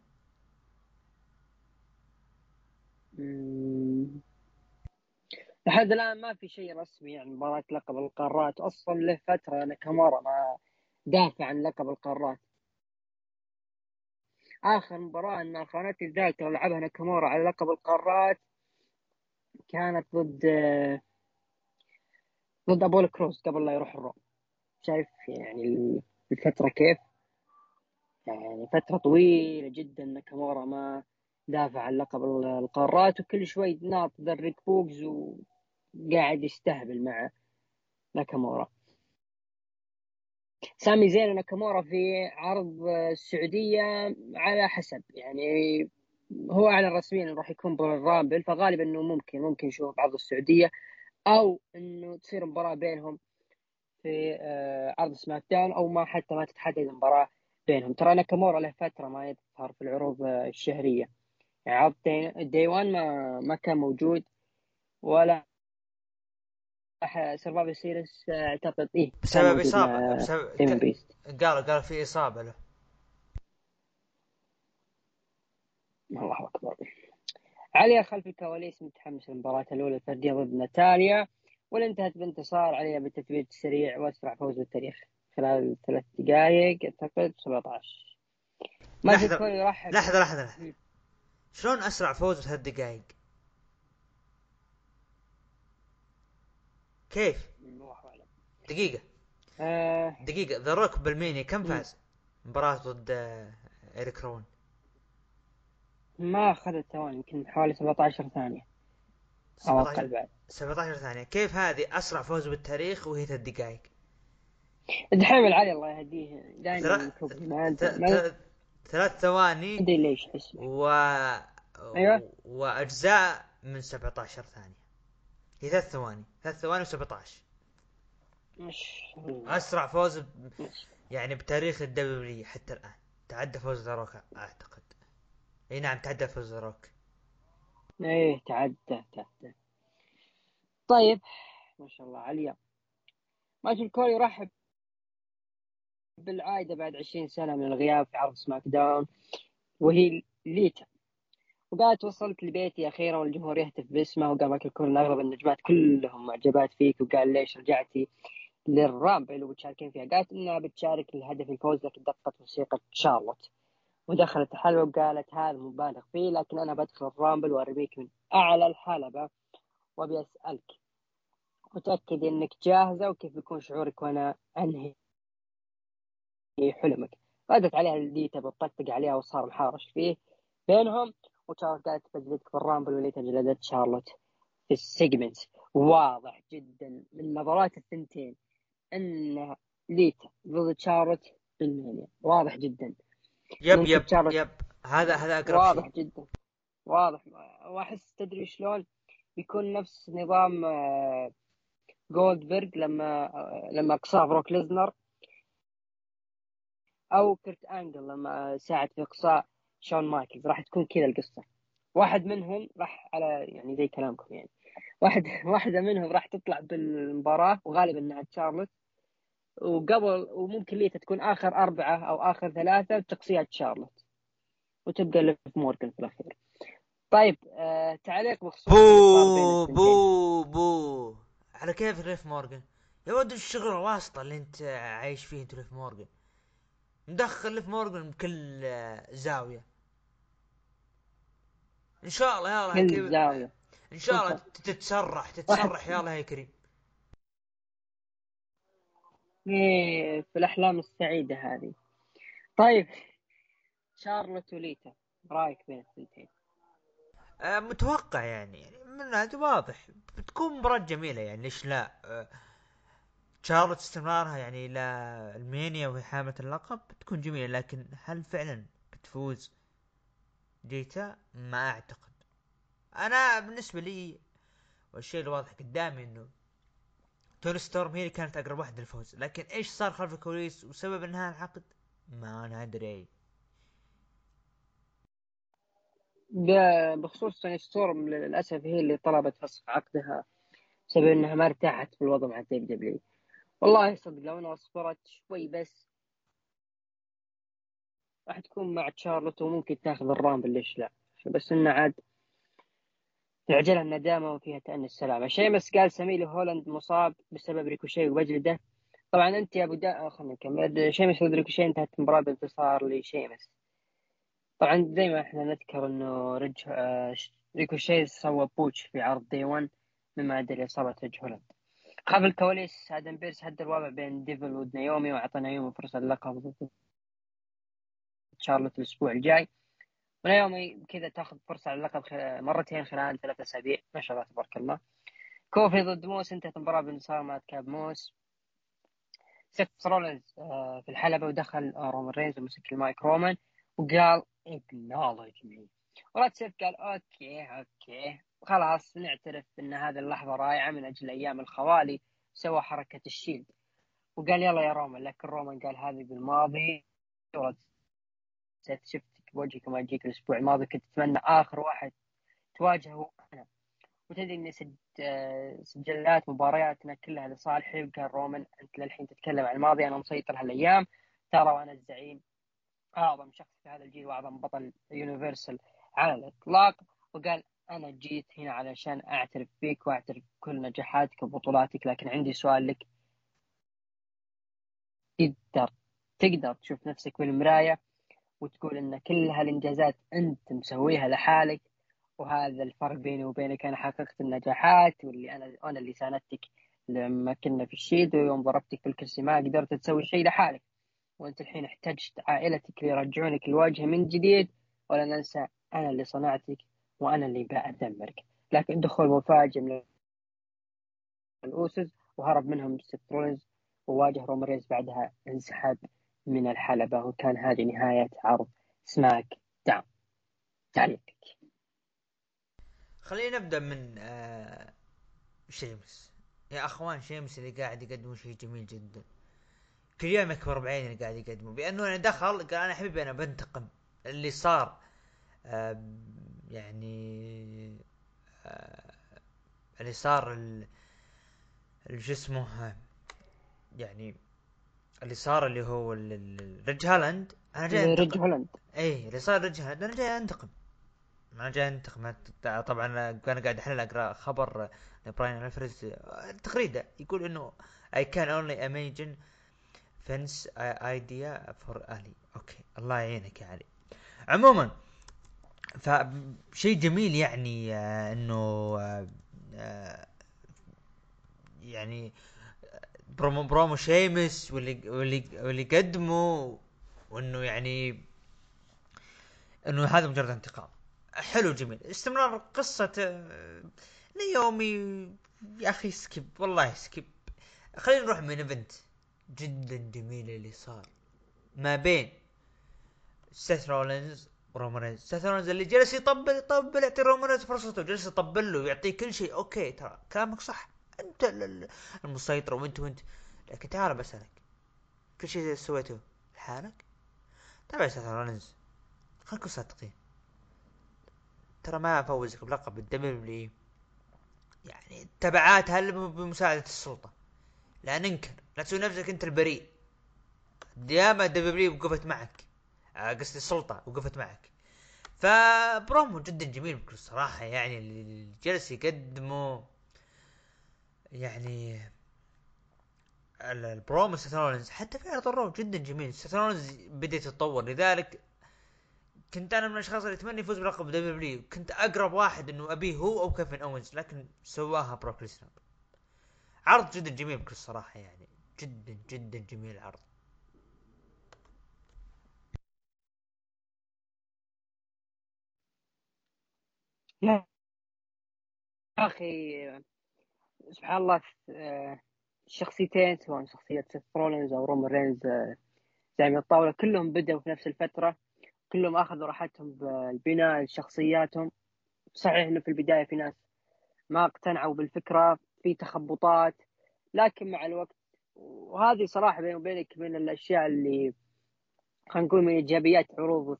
مم. لحد الآن ما في شيء رسمي عن مباراة لقب القارات أصلا له فترة ناكامورا ما دافع عن لقب القارات. آخر مباراة إن خانتني الذاكره لعبها ناكامورا على لقب القارات كانت ضد ضد ابول كروز قبل لا يروح الروم شايف يعني الفترة كيف؟ يعني فترة طويلة جدا ناكامورا ما دافع عن لقب القارات وكل شوي ناط الريك بوغز وقاعد يستهبل مع ناكامورا. سامي زين وناكامورا في عرض السعودية على حسب يعني هو أعلن رسميا إنه راح يكون بال Rumble فغالبا إنه ممكن ممكن نشوف عرض السعودية أو إنه تصير مباراة بينهم في آه، عرض SmackDown أو ما حتى ما تتحدد المباراة بينهم. ترى ناكامورا له فترة ما يظهر في العروض آه، الشهرية. يعني Day 1 ما ما كان موجود ولا Survivor Series اعتقد إيه بسبب إصابة بسبب قالوا قالوا في إصابة له. الله أكبر. عليا خلف الكواليس متحمس للمباراة الأولى الفردية ضد ناتاليا واللي انتهت بانتصار عليها بالتثبيت السريع وأسرع فوز بالتاريخ خلال ثلاث دقائق أعتقد 17 ما لحظة- تكون شلون أسرع فوز بثلاث دقائق؟ كيف؟ دقيقة آه دقيقة ذا روك بالميني كم. فاز؟ مباراة ضد آه، إيريك رون ما أخذت ثواني يمكن حوالي 17 ثانية أقل 17 بعد 17 ثانية كيف هذه أسرع فوز بالتاريخ وهي ثلاث دقائق؟ دحين العلي الله يهديه دائما ثلاث ثواني أدري ليش احس و... أيوة. وأجزاء من 17 ثانية. هي ثلاث ثواني. ثلاث ثواني و17 مش أسرع فوز ب... يعني بتاريخ ال W حتى الآن. تعدى فوز ذا روك أعتقد. إي نعم تعدى فوز ذا روك. إيه تعدى تعدى. طيب. ما شاء الله عليا. مايكل كول يرحب. بالعائدة بعد 20 سنة من الغياب في عرض سماك داون وهي ليتا. وقالت وصلت لبيتي أخيرا والجمهور يهتف باسمها كول إن أغلب النجمات كلهم معجبات فيك وقال ليش رجعتي للرامبل وبتشاركين فيها؟ قالت إنها بتشارك لهدف الفوز لكن دقت موسيقى شارلوت. ودخلت الحلبة وقالت هذا مبالغ فيه لكن أنا بدخل الرامبل وأرميك من أعلى الحلبة وأبي أسألك. وتأكد إنك جاهزة وكيف بيكون شعورك وأنا أنهي؟ حلمك. ردت عليها ليتا بتطقطق عليها وصار محارش فيه بينهم وشارلوت قالت بجلدك في الرامبل وليتا جلدت شارلوت في ال segment. واضح جدا من نظرات الثنتين إن ليتا ضد شارلوت بالمانيا واضح جدا. yep yep yep. هذا هذا أقرب واضح شيء جدا. واضح. وأحس تدري شلون؟ بيكون نفس نظام آه، جولدبرغ لما آه، لما قصاه بروك ليزنر أو كرت آنجل لما ساعد في إقصاء شون مايكلز. راح تكون كذا القصة. واحد منهم راح على يعني زي كلامكم يعني. واحد [laughs] واحدة منهم راح تطلع بالمباراة وغالبا إنها تشارلوت وقبل وممكن ليتا تكون آخر أربعة أو آخر ثلاثة بتقصي شارلوت وتبقى ليف مورجن في الأخير. طيب آه تعليق بخصوص boo. boo boo. على كيف ليف مورجان يا ولد الشغل الواسطة اللي أنت عايش فيه أنت ليف مورجان مدخل ليف مورجان بكل زاوية. إن شاء الله يا كل زاوية. إن شاء الله تتسرح تتسرح يا الله يا كريم إيه في الأحلام السعيدة هذه. طيب شارلوت وليتا رأيك بين الثنتين؟ آه، متوقع يعني يعني من هذا واضح. بتكون مباراة جميلة يعني ليش لا؟ آه، شارلوت استمرارها يعني إلى ألمانيا وهي حاملة اللقب بتكون جميلة لكن هل فعلا بتفوز ديتا؟ ما أعتقد. أنا بالنسبة لي والشيء الواضح قدامي إنه توني ستورم هي اللي كانت أقرب واحدة للفوز لكن إيش صار خلف الكواليس وسبب إنها العقد ما أنا أدري. بخصوص توني ستورم للأسف هي اللي طلبت فسخ عقدها بسبب إنها ما ارتاحت في الوضع مع الدب دبليو. والله صدق لو انها صبرت شوي بس راح تكون مع تشارلوت وممكن تاخذ الرامبل ليش لا. بس إنه عاد تعجلها الندامة وفيها تأني السلامة. شيمس قال سميلي هولاند مصاب بسبب ريكوشي وبجلده طبعا أنت يا أبو دا خلينا نكمل. شيمس ضد ريكوشي انتهت المباراه بانتصار لشيمس طبعا زي ما إحنا نذكر إنه رج آه، ريكوشي سوى botch في عرض Day 1 مما ادى لاصابه رج هولاند. خلف الكواليس آدم بيرس هدى الوضع بين ديفيل ونايومي واعطى نايومي فرصة للقب ضد شارلوت الأسبوع الجاي. ونايومي كذا تاخذ فرصة على اللقب مرتين خلال ثلاث أسابيع. ما شاء الله تبارك الله. كوفي ضد موس انتهت المباراة بانتصار مادكاب موس. سيث رولينز آه، في الحلبة ودخل رومان رينز ومسك المايك رومان وقال me ورد سيث قال okay okay. خلاص نعترف ان هذه اللحظة رائعة من أجل أيام الخوالي سوى حركة الشيلد. وقال يلا يا رومان. لكن رومان قال هذه بالماضي. شفتك بوجهك ما اجيك الأسبوع الماضي كنت أتمنى آخر واحد تواجهه أنا. وتدري. آه، سجلات مبارياتنا كلها لصالحي وقال رومان أنت للحين تتكلم عن الماضي أنا مسيطر هالايام ترى وأنا الزعيم. أعظم شخص في هذا الجيل وأعظم بطل يونيفرسال. على الإطلاق وقال أنا جيت هنا علشان أعترف فيك وأعترف بكل نجاحاتك وبطولاتك لكن عندي سؤال لك. تقدر تقدر تشوف نفسك بالمراية وتقول إن كل هالإنجازات أنت مسويها لحالك وهذا الفرق بيني وبينك أنا حققت النجاحات واللي أنا أنا اللي ساندتك لما كنا في الشيد ويوم ضربتك بالكرسي ما قدرت تسوي شيء لحالك. وأنت الحين احتجت عائلتك ليرجعونك الواجهه من جديد. ولا ننسى أنا اللي صنعتك وأنا اللي بأدمرك لكن دخول مفاجئ من الأوسس وهرب منهم سيث رولينز وواجه رومان رينز بعدها انسحب من الحلبة وكان هذه نهاية عرض سماك داون. تعليقك. خلينا نبدأ من آه شيمس. يا أخوان شيمس اللي قاعد يقدموا شيء جميل جدا. كل يوم يكبر بعيني اللي قاعد يقدمه. بأنه أنا دخل قال أنا حبيبي أنا بنتقم. اللي صار يعني اللي صار شو اسمه يعني اللي صار اللي هو ال- ال- ريج هالاند أنا جاي رج أنتقم. هولاند إيه اللي صار ريج هالاند أنا جاي أنتقم. أنا جاي أنتقم. طبعا أنا قاعد أحلل أقرأ خبر براين ألفريز. تغريده يقول إنه I can only imagine Vince's idea for Ali. okay الله يعينك يا علي. عموما فشيء جميل يعني آه، إنه آه، آه، يعني promo promo شيمس واللي واللي واللي قدمه وإنه يعني إنه هذا مجرد انتقام. حلو جميل. استمرار قصة نايومي يا أخي skip والله skip. خلينا نروح main event جدا جميل اللي صار ما بين سيث رولينز سيث رولينز اللي جلس يطبل يطبل يعطي رومان رينز فرصته جلس يطبل له ويعطيه كل شيء. okay ترى كلامك صح. أنت ال- ال- المسيطر وأنت وأنت. لكن تعال بسألك كل شيء سويته. لحالك؟ تابع سيث رولينز خلينا صادقين. ترى ما أفوزك بلقب الدبليو يعني تبعاتها الا بمساعدة السلطة؟ لا ننكر. لا تسوي نفسك أنت البريء. ياما الدبليو وقفت معك. قصدي السلطة وقفت معك. فبرومو جدا جميل بكل صراحة يعني اللي جلس يقدمه يعني ال- البرومو سيث رولينز حتى في عرض الرو جدا جميل. سيث رولينز بدا يتطور لذلك كنت أنا من الأشخاص اللي اتمنى يفوز بلقب دبليو كنت أقرب واحد إنه ابيه هو أو كيفن أوينز لكن سواها بروك ليسنر. عرض جدا جميل بكل صراحة يعني جدا جدا جميل العرض يا أخي سبحان الله الشخصيتين سواء شخصية سيث رولينز أو رومان رينز زعيم الطاولة كلهم بدأوا في نفس الفترة. كلهم أخذوا راحتهم بالبناء شخصياتهم. صحيح إنه في البداية في ناس ما اقتنعوا بالفكرة في تخبطات لكن مع الوقت وهذه صراحة بيني وبينك من الأشياء اللي خلينا نقول من إيجابيات عروض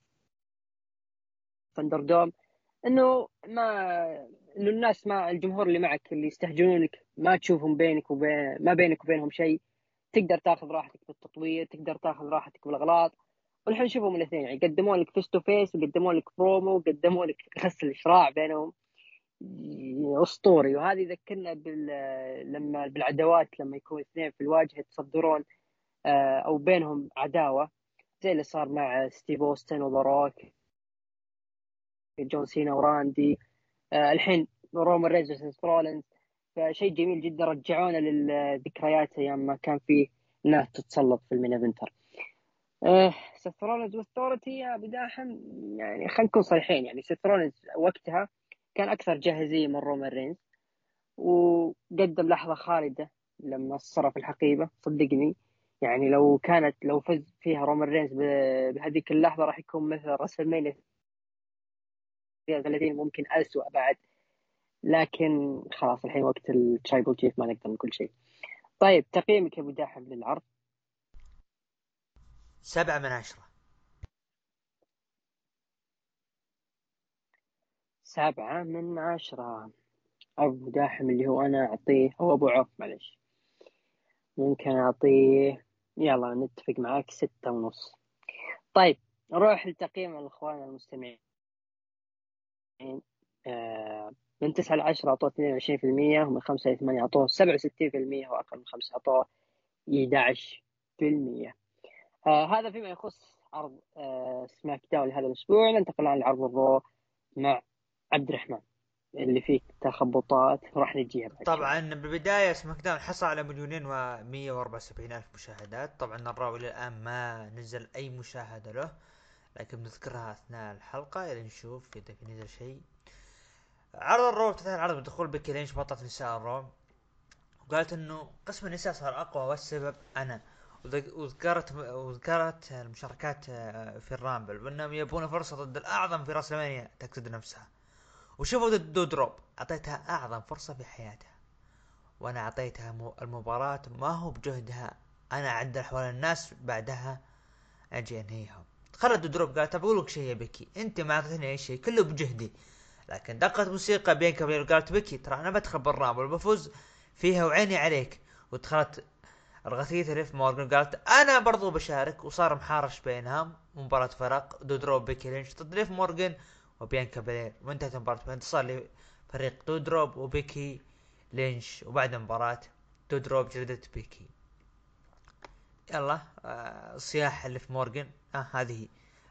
ثندر دوم. إنه ما إنه الناس ما الجمهور اللي معك اللي يستهجنونك ما تشوفهم بينك وبين ما بينك وبينهم شيء تقدر تاخذ راحتك في التطوير تقدر تاخذ راحتك بالأغلاط. والحين نشوفهم الاثنين يعني قدموا لك face to face وقدموا لك برومو وقدموا لك [laughs] أصل الصراع بينهم. أسطوري. وهذه يذكرنا بال لما بالعداوات لما يكون اثنين في الواجهة يتصدرون آه، أو بينهم عداوة. زي اللي صار مع ستيف أوستن وذا روك جون سينا وراندي آه، الحين رومان رينز وسيث رولينز فشيء جميل جدا رجعونا للذكريات أيام ما كان فيه ناس تتسلط في ال main eventer. آه سيث رولينز و authority يا أبو داحم يعني خلينا نكون صريحين يعني سيث رولينز وقتها كان أكثر جاهزية من رومان رينز. وقدم لحظة خالدة لما صرف الحقيبة صدقني. يعني لو كانت لو فز فيها رومان رينز بهذيك اللحظة راح يكون مثل راسل مانيا 30 ممكن اسوء بعد. لكن خلاص الحين وقت الترايبل تشيف ما نقدر نقول شيء. طيب تقييمك يا أبو داحم للعرض؟ سبعة من عشرة. سبعة من عشرة. أبو داحم اللي هو أنا أعطيه أو أبو عوف معلش. ممكن أعطيه يلا نتفق معاك ستة ونص. طيب نروح لتقييم الإخوان المستمعين. آه من تسعة لعشرة أعطوه اثنين وعشرين في المية ومن خمسة لثمانية أعطوه سبعة وستين في المية وأقل من خمسة أعطوه 11 في المية. آه هذا فيما يخص عرض آه سماك داون لهذا الأسبوع. ننتقل الآن لعرض الرو مع عبد الرحمن اللي فيه تخبطات. راح نجيها بعد. طبعا بالبداية سماك داون حصل على مليونين وأربعة وسبعين ألف مشاهدات. طبعا الرو إلى الآن ما نزل أي مشاهدة له. لكن بنذكرها أثناء الحلقة إلى نشوف اذا نزل شيء. عرض الرو افتتح العرض بدخول بيكي لينش بطلة نساء الرو وقالت إنه قسم النساء صار أقوى والسبب أنا. وذك- وذكرت وذكرت المشاركات آه، في الرامبل وإنهم يبون فرصة ضد الأعظم في راس المانيا تقصد نفسها. وشوفوا ضد دو دروب أعطيتها أعظم فرصة في حياتها. وأنا أعطيتها المباراة ما هو بجهدها. أنا اعدل حول الناس بعدها أجي أنهيهم. دو دروب قالت بقول لك شيء يا بكي أنت ما اعطيتني أي شيء كله بجهدي. لكن دقت موسيقى بيانكا بلير وقالت بكي ترى أنا بدخل بالرامبل وبفوز فيها وعيني عليك. ودخلت ليف مورجان قالت أنا برضو بشارك وصار محارش بينهم مباراة فريق دودروب وبيكي لينش ضد ليف مورجان وبيانكا بلير وانتهت المباراة بانتصار لفريق دودروب وبيكي لينش وبعد المباراة دودروب جلدت بيكي يلا آه صياح ليف مورجان آه هذه. هي.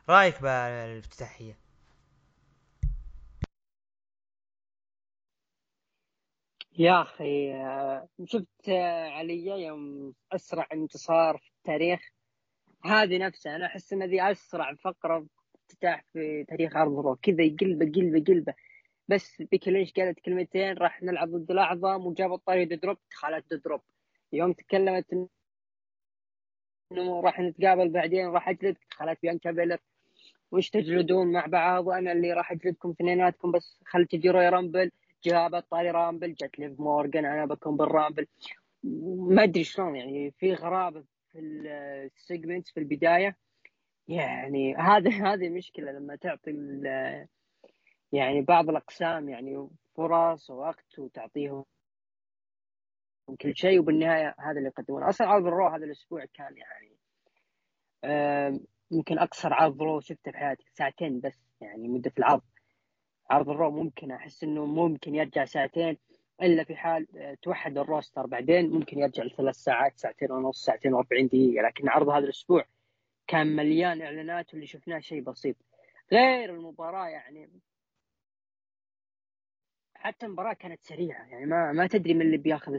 رأيك بالافتتاحية؟ يا أخي آه، شفت آه، علي يوم أسرع انتصار في التاريخ؟ هذه نفسها أنا أحس إن هذه أسرع فقرة افتتاح في تاريخ عرض الرو كذا يقلبه قلبه قلبه بس بيكي لينش قالت كلمتين راح نلعب ضد الأعظم وجابت طاري دروب دخلت دروب. يوم تكلمت إنه راح نتقابل بعدين راح أجلد. دخلت بيانكا بيلر وش تجلدون مع بعض؟ وأنا اللي راح أجلدكم اثنيناتكم بس خل تجي رويال رامبل. جابت طاري رامبل جت ليف مورجان أنا بكون بالرامبل. ما أدري شلون يعني في غرابة في ال segment في البداية. يعني هذا [laughs] هذه مشكلة لما تعطي يعني بعض الأقسام يعني فرص ووقت وتعطيهم كل شيء وبالنهاية هذا اللي يقدمونه. أصلا عرض الرو هذا الأسبوع كان يعني يمكن اقصر عرض رو شفته في حياتي ساعتين بس يعني مدة العرض. عرض الرو ممكن أحس إنه ممكن يرجع ساعتين إلا في حال آه، توحد ال roster بعدين ممكن يرجع لثلاث ساعات ساعتين ونص ساعتين و40 دقيقة. لكن عرض هذا الأسبوع كان مليان إعلانات واللي شفناه شيء بسيط. غير المباراة يعني حتى المباراة كانت سريعة. يعني ما ما تدري من اللي بياخذ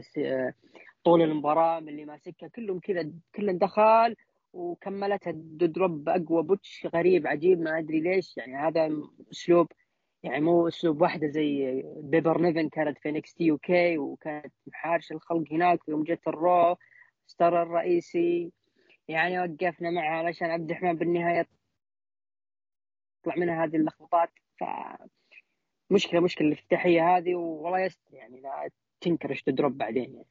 طول المباراة من اللي ماسكها. كلهم كذا كلهم دخل وكملتها دروب اقوى بوتش غريب عجيب ما أدري ليش. يعني هذا أسلوب يعني مو أسلوب واحدة زي بيبر نيفن كانت في نكس تي كي وكانت محارش الخلق هناك ويوم جت الرو ستار الرئيسي. يعني وقفنا معها علشان عبد الرحمن بالنهاية يطلع منها هذه اللخبطات ف مشكلة مشكلة الافتتاحية هذه والله يستر يعني لا تنكر إيش تدروب بعدين يعني.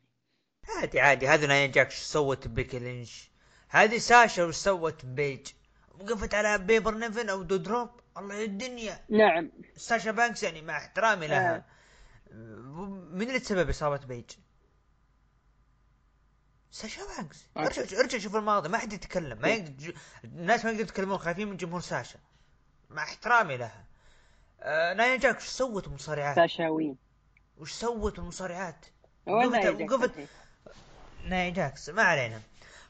عادي عادي. هذا نايا جاكس سوت بيكي لينش؟ هذه ساشا وش سوت بيج؟ وقفت على بيبر نيفن أو دودروب الله يا الدنيا. نعم. ساشا بانكس يعني مع احترامي لها. آه. من اللي تسبب إصابة بيج؟ ساشا بانكس. ارجع ارجع شوف الماضي ما حد يتكلم. ما يقدر الناس ما يقدروا يتكلمون خايفين من جمهور ساشا. مع احترامي لها. آه نايا جاك وش سوت المصارعات؟ ساشا وين وش سوت المصارعات؟ وقفت- نايا جاكس ما علينا.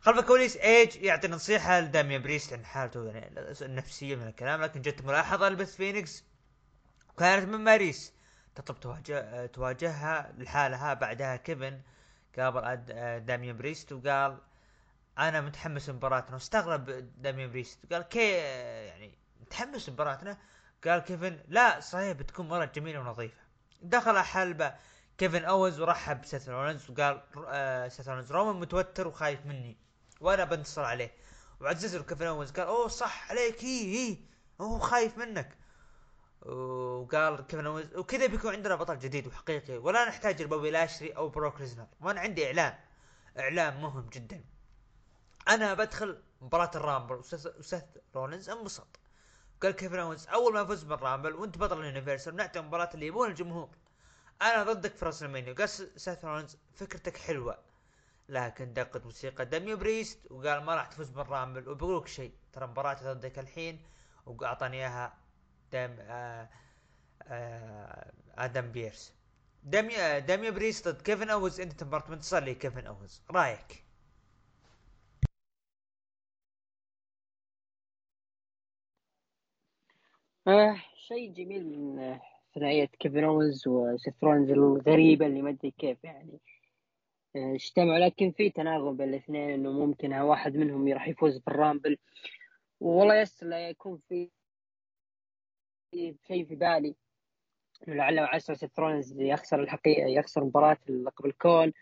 خلف الكواليس إيج يعطي نصيحة لداميان بريست عن حالته يعني النفسية من الكلام لكن جت ملاحظة لبث فينيكس. وكانت من ماريس تطلب تواجه تواجهها لحالها. بعدها كيفن قابل داميان بريست وقال أنا متحمس لمباراتنا. واستغرب داميان بريست. قال كي يعني متحمس لمباراتنا؟ قال كيفن لا صحيح بتكون مرة جميلة ونظيفة. دخل حلبة كيفن أوز ورحب بسيث رولنز وقال آه سيث رولنز رومان متوتر وخايف مني وأنا بنتصر عليه. وعزز له كيفن أوز قال أوه صح عليك هي هي هو خايف منك. وقال كيفن أوز وكذا بيكون عندنا بطل جديد وحقيقي ولا نحتاج لبوبي لاشلي أو بروك ليزنر. وأنا عندي إعلان إعلان مهم جدا. أنا بدخل مباراة ال Rumble وسيث رولنز انبسط. قال كيفن اوز أول ما افوز ب ال Rumble وأنت بطل ال Universal بنعطي المباراة اللي يبون الجمهور. أنا ضدك في WrestleMania قال سيث رولنز فكرتك حلوة لكن دقت موسيقى دامين بريست وقال ما راح تفوز ب ال Rumble. وبقولك شيء ترى مباراتي ضدك الحين وأعطاني إياها دم آه آه آدم بيرس. دامين دامين بريست ضد كيفن أوز. انتهت المباراة منتصر لي كيفن أوز. رأيك؟ آه شيء جميل من ثنائية كيفن اونز وسيث الغريبة اللي ما أدري كيف يعني. آه، اجتمعوا لكن في تناغم بين الاثنين إنه ممكن واحد منهم راح يفوز ب ال Rumble. والله يستر لا يكون في شيء في بالي. لعل وعسى سيث يخسر الحقيقة يخسر مباراة لقب الكون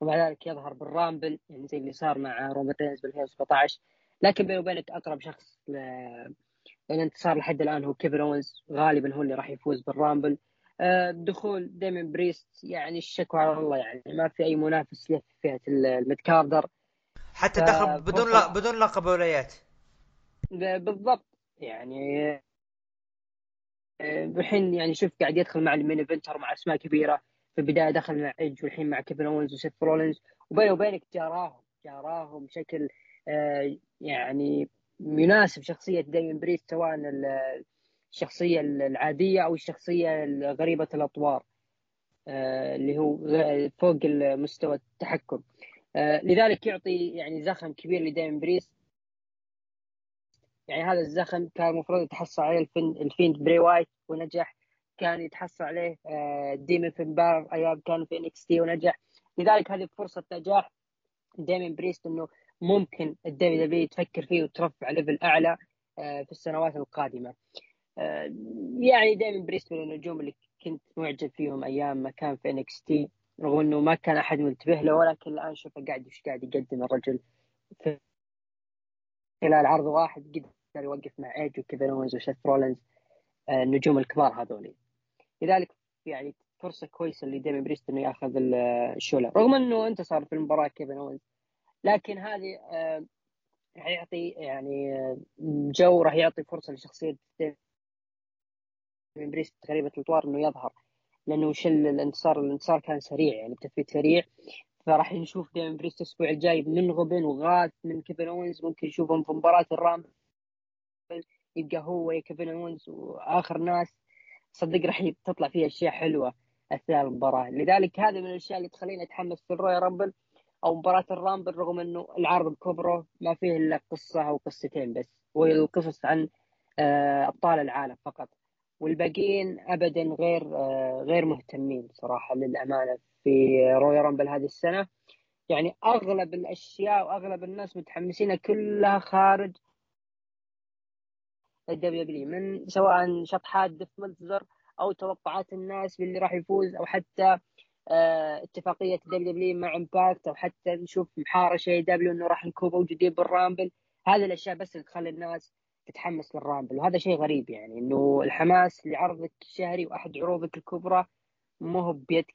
ومع ذلك يظهر ب ال Rumble يعني زي اللي صار مع رومان رينز بال 2017 لكن بيني وبينك أقرب شخص ل- الانتصار لحد الآن هو كيفن اونز غالبا هو اللي راح يفوز ب ال Rumble. آه، دخول ديمين بريست يعني الشكوى على الله يعني ما في أي منافس له في فئة ال mid-carder حتى ف- دخل بدون لا بدون لقب الولايات بالضبط. يعني آه، الحين يعني شوف قاعد يدخل مع ال main eventer مع أسماء كبيرة. في البداية دخل مع إيدج والحين مع كيفن اونز وسيث رولينز. وبيني وبينك جاراهم جاراهم بشكل آه، يعني يناسب شخصية دايمن بريست سواء ال- الشخصية العادية أو الشخصية غريبه الأطوار آه، اللي هو فوق مستوى التحكم. آه، لذلك يعطي يعني زخم كبير لدايمن بريست يعني هذا الزخم كان المفروض يتحصل عليه الفين ال Fiend براي وايت ونجح. كان يتحصل عليه آه، Demon فين بالور أيام كان في NXT ونجح. لذلك هذه فرصة نجاح ديمين بريست إنه ممكن ال WW تفكر فيه وترفع level أعلى آه، في السنوات القادمة. آه، يعني ديمين بريست من النجوم اللي كنت معجب فيهم أيام ما كان في NXT رغم إنه ما كان أحد منتبه له ولكن الآن شوفه قاعد وش قاعد يقدم الرجل. في خلال عرض واحد قدر يوقف مع إيدج وكيفن اونز وسيث رولنز آه، النجوم الكبار هذولي. لذلك يعني فرصة كويسة لديمين بريست إنه يأخذ ال- الشعلة. رغم إنه انتصر في المباراة كيفن اونز لكن هذه آه، راح يعطي يعني آه، جو راح يعطي فرصة لشخصية ديمين بريست غريبه الاطوار إنه يظهر لأنه وش ال- الانتصار الانتصار كان سريع يعني بتثبيت سريع. فراح نشوف ديمين بريست الأسبوع الجاي منغبن وغاث من كيفن اونز ممكن نشوفهم في مباراة ال Rumble يبقى هو كيفن اونز وآخر ناس. صدق راح تطلع فيها أشياء حلوة أثناء المباراة. لذلك هذه من الأشياء اللي تخليني أتحمس لل Royal Rumble. أو مباراة ال Rumble رغم إنه العرض بكبره ما فيه إلا قصة أو قصتين بس وهي القصص عن آه، أبطال العالم فقط. والباقيين ابدا غير آه، غير مهتمين صراحة للأمانة في Royal Rumble هذه السنة. يعني أغلب الأشياء وأغلب الناس متحمسين كلها خارج ال WW من سواء شطحات ديف أو توقعات الناس باللي راح يفوز أو حتى اتفاقية WW مع Impact أو حتى نشوف محارشه AEW إنه راح نكون موجودين ب ال Rumble. هذه الأشياء بس اللي تخلي الناس تتحمس لل Rumble. وهذا شيء غريب يعني إنه الحماس لعرضك الشهري وأحد عروضك الكبرى مو هو بيدك.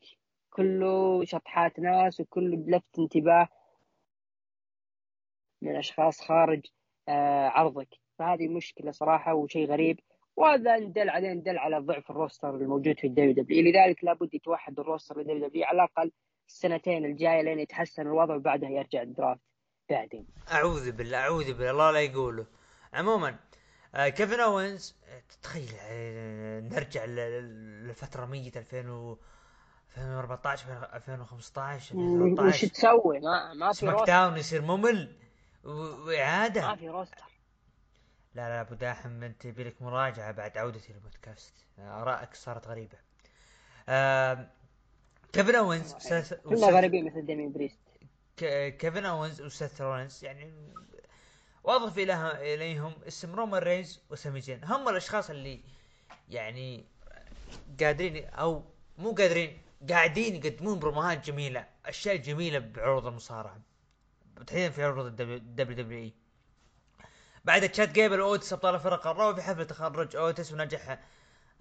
كله شطحات ناس وكله لفت انتباه من أشخاص خارج آه، عرضك. فهذه مشكلة صراحة وشيء غريب. وهذا ندل عليه ندل على ضعف ال roster الموجود في ال WW. لذلك لابد يتوحد ال roster لل WW على الأقل السنتين الجاية لين يتحسن الوضع وبعدها يرجع ال draft بعدين. أعوذ بالله أعوذ بالله الله لا يقوله. عموما آه كيفن أوينز آه، تخيل آه نرجع للفتره ميت 2000 و 2014 2015 وش 2013 تسوي؟ ما ما في SmackDown يصير ممل و- ما واعاده في roster لا لا أبو داحم أنت يبيلك مراجعة بعد عودتي للبودكاست آرائك صارت غريبة. آه كيفن أوينز كنا وسيث- غريبين مثل ديمين بريست. ك- كيفن أوينز وسيث رولينز يعني واضف إله إليهم اسم رومان رينز وسامي زين هم الأشخاص اللي يعني قادرين أو مو قادرين قاعدين يقدمون بروموهات جميلة أشياء جميلة بعروض المصارعة تحديدا في عروض ال WWE بعد تشاد جيبل اوتس ابطال فرق ال Raw في حفل تخرج. اوتس ونجح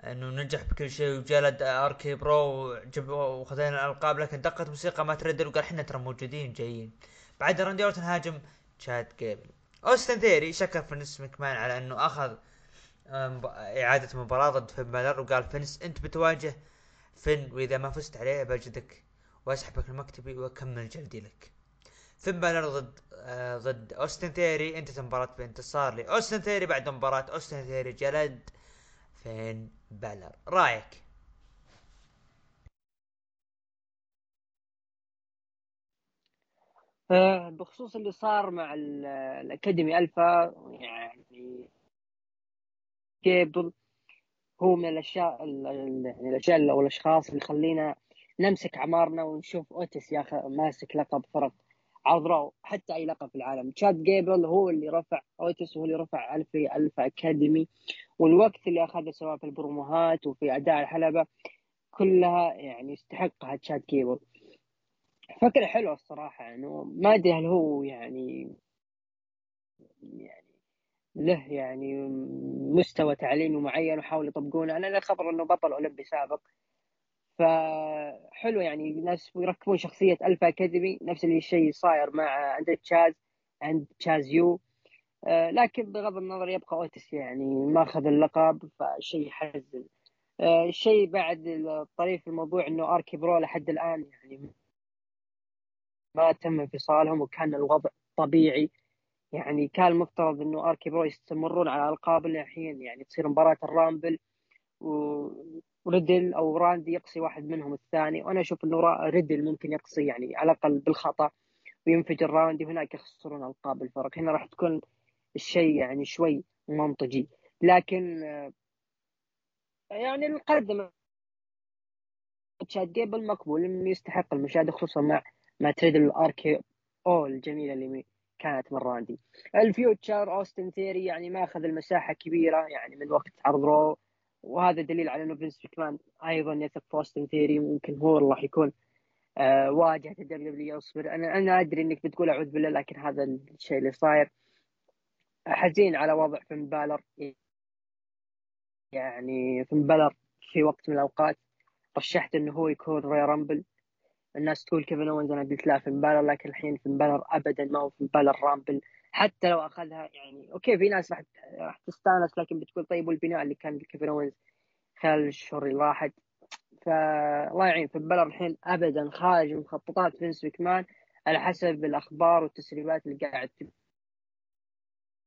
إنه نجح بكل شيء وجلد آر كي برو وخذينا الألقاب لكن دقت موسيقى ما تردد وقال إحنا ترى موجودين جايين. بعد راندي اورتن هاجم تشاد جيبل أوستن ثيري شكر فينس مكمان على إنه أخذ إعادة مباراة ضد فين بالر وقال فينس أنت بتواجه فين وإذا ما فزت عليه بجدك وأسحبك المكتبي وأكمل جلدي لك. فين بالر ضد آه ضد أوستن ثيري انتهت المباراة بانتصار لأوستن ثيري بعد مباراة أوستن ثيري جلد فين بالر رأيك؟ آه، بخصوص اللي صار مع ال- الأكاديمي ألفا يعني جيبل هو من الأشياء ال- ال- يعني الأشياء أو الأشخاص اللي يخلينا نمسك أعمارنا ونشوف اوتس يا أخي ماسك لقب فرق. عرض رو حتى أي لقب في العالم. تشاد جيبل هو اللي رفع اوتس وهو اللي رفع الفا الفا أكاديمي. والوقت اللي أخذه سواء في البروموهات وفي أداء الحلبة كلها يعني يستحقها تشاد جيبل. فكرة حلوة الصراحة انه ما أدري هل هو يعني يعني له يعني مستوى تعليمي معين وحاول يطبقونه أنا خبر إنه بطل أولمبي سابق. فحلو يعني ناس يركبون شخصية الفا أكاديمي نفس الشيء صاير مع عند تشاد عند تشاز يو. آه، لكن بغض النظر يبقى أوتس يعني ما أخذ اللقب فشيء يحزن. آه، الشيء بعد الطريف الموضوع إنه آركي برو لحد الآن يعني ما تم انفصالهم وكان الوضع طبيعي. يعني كان المفترض إنه آركي برو يستمرون على القاب الحين يعني تصير مباراة الرامبل و- وريدل أو راندي يقصي واحد منهم الثاني. وأنا أشوف إنه ريدل ممكن يقصي يعني على الأقل بالخطأ وينفجر راندي وهناك يخسرون ألقاب الفرق. هنا راح تكون الشيء يعني شوي منطقي. لكن آه، يعني القدم. تشاد جيبل مقبول إنه يستحق المشاهدة خصوصا مع مع تريد الآركي أو الجميلة اللي كانت من راندي. الفيوتشر أوستن ثيري يعني ما أخذ المساحة كبيرة يعني من وقت عرض رو. وهذا دليل على إنه فينس ماكمان أيضا يثق في أوستن ثيري ممكن هو اللي راح يكون آه واجهة الدبليو دبليو يصبر. أنا أنا أدري إنك بتقول أعوذ بالله لكن هذا الشيء اللي صاير. حزين على وضع فين بالر. يعني فين بالر في وقت من الأوقات رشحت إنه هو يكون رويال رامبل الناس تقول كيفن اونز أنا قلت لا فين بالر لكن الحين فين بالر ابدا ما هو فين بالر رامبل حتى لو أخذها يعني أوكي في ناس راح راح تستانس لكن بتقول طيب والبناء اللي كان لكيفن اونز خلال الشهور اللي راحت. فالله يعين. فين بالر الحين ابدا خارج مخططات فينس مكمان على حسب الأخبار والتسريبات اللي قاعد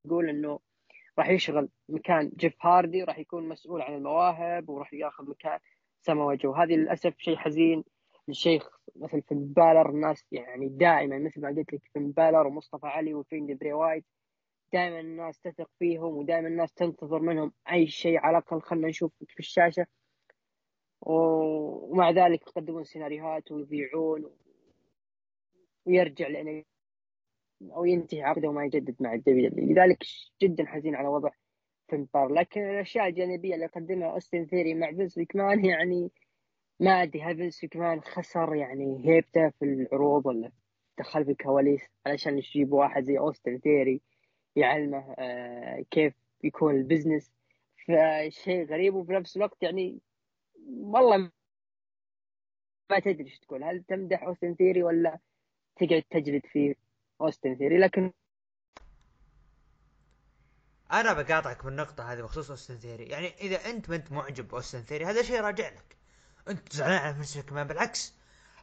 تقول إنه راح يشغل مكان جيف هاردي راح يكون مسؤول عن المواهب وراح ياخذ مكان سما جو هذه للأسف شيء حزين الشيخ مثل فين بالر الناس يعني دائما مثل ما قلت لك فين بالر ومصطفى علي وفين براي وايت دائما الناس تثق فيهم ودائما الناس تنتظر منهم أي شيء على الأقل خلينا نشوفك في الشاشة. ومع ذلك يقدمون سيناريوهات ويذيعون ويرجع لأنه أو ينتهي عقده وما يجدد مع الدبليو دبليو لذلك جدا حزين على وضع فين لكن الأشياء الجانبية اللي قدمها اوستن ثيري مع فينس يعني ما أدري هل فينس مكمان خسر يعني هيبته في العروض ولا دخل في الكواليس علشان يجيب واحد زي أوستن ثيري يعلمه آه كيف يكون ال business. فشيء غريب وفي نفس الوقت يعني والله ما تدري إيش تقول. هل تمدح أوستن ثيري ولا تقعد تجلد في أوستن ثيري لكن أنا بقاطعك بالنقطه هذه بخصوص أوستن ثيري يعني إذا أنت ما أنت معجب بأوستن ثيري هذا شيء راجع لك. انت زعلان على فينس ماكمان بالعكس.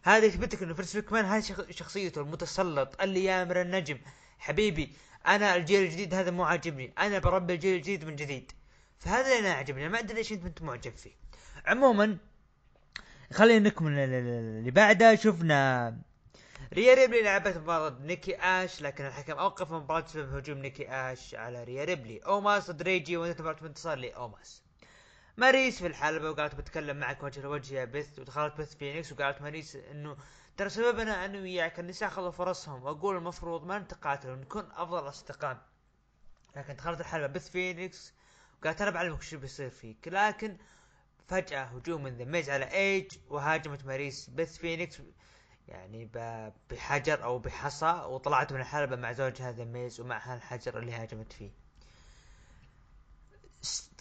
هذا يثبت لك إنه فينس ماكمان شخ- شخصيته المتسلط اللي يامر النجم. حبيبي أنا الجيل الجديد هذا مو عاجبني. أنا بربي الجيل الجديد من جديد. فهذا اللي أنا عجبني ما أدري ليش أنت معجب فيه. عموما خلينا نكمل ال- ال- اللي بعده. شفنا ريا ريبلي لعبت مباراة نيكي آش لكن الحكم أوقف المباراة بسبب هجوم نيكي آش على ريا ريبلي. أوماس ضد ريجي وانتهت مباراة لأوماس. ماريس في الحلبة وقالت بتكلم معك وجه لوجه يا بث ودخلت بث فينيكس وقالت ماريس إنه ترى سببنا أنا وياك النساء خذوا فرصهم وأقول المفروض ما نتقاتل ونكون أفضل أصدقاء. لكن دخلت الحلبة بث فينيكس وقالت أنا بعلمك شو بيصير فيك لكن فجأة هجوم من ذا ميز على ايج وهاجمت ماريس بث فينيكس يعني بحجر أو بحصى وطلعت من الحلبة مع زوجها ذا ميز ومعها الحجر اللي هاجمت فيه.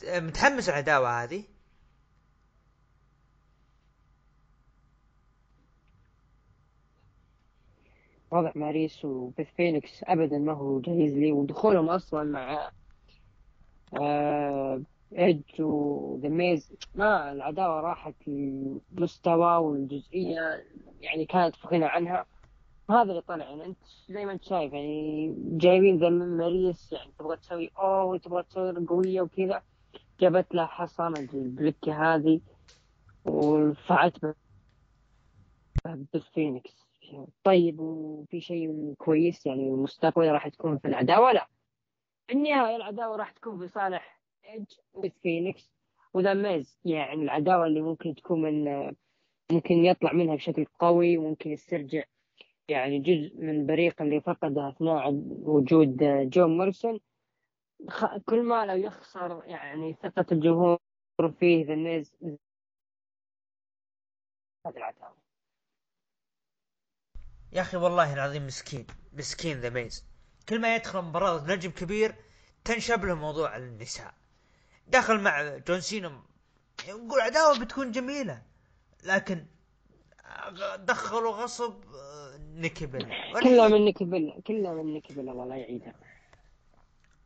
متحمس العداوة هذه. وضع ماريس وبث فينيكس ابدا ما هو جاهز لي ودخولهم أصلا مع آه إيدج وذا ميز. ما العداوة راحت المستوى والجزئية يعني كانت غنى عنها. هذا اللي طلع يعني أنت زي ما أنت شايف يعني جايبين ذا ماريس يعني تبغى تسوي أوه تبغى تصير قوية وكذا جابت لها حصى من البلكه هذه ورفعت بث فينيكس. طيب وفي شيء كويس يعني المستقبل راح تكون في العداوة؟ لا. في النهاية العداوة راح تكون في صالح إيدج فينيكس. وذا ميز يعني العداوة اللي ممكن تكون من ممكن يطلع منها بشكل قوي وممكن يسترجع يعني جزء من البريق اللي فقده أثناء وجود جون موريسون خ- كل ما لو يخسر يعني ثقة الجمهور فيه ذا العداوة يا أخي والله العظيم مسكين مسكين ذا ميز. كل ما يدخل مباراة نجم كبير تنشب له موضوع النساء. دخل مع جون سينا يقول عداوة بتكون جميلة لكن دخلوا غصب آه، بيلا كلها من نيكي بيلا كلها من نيكي بيلا والله يعيدها.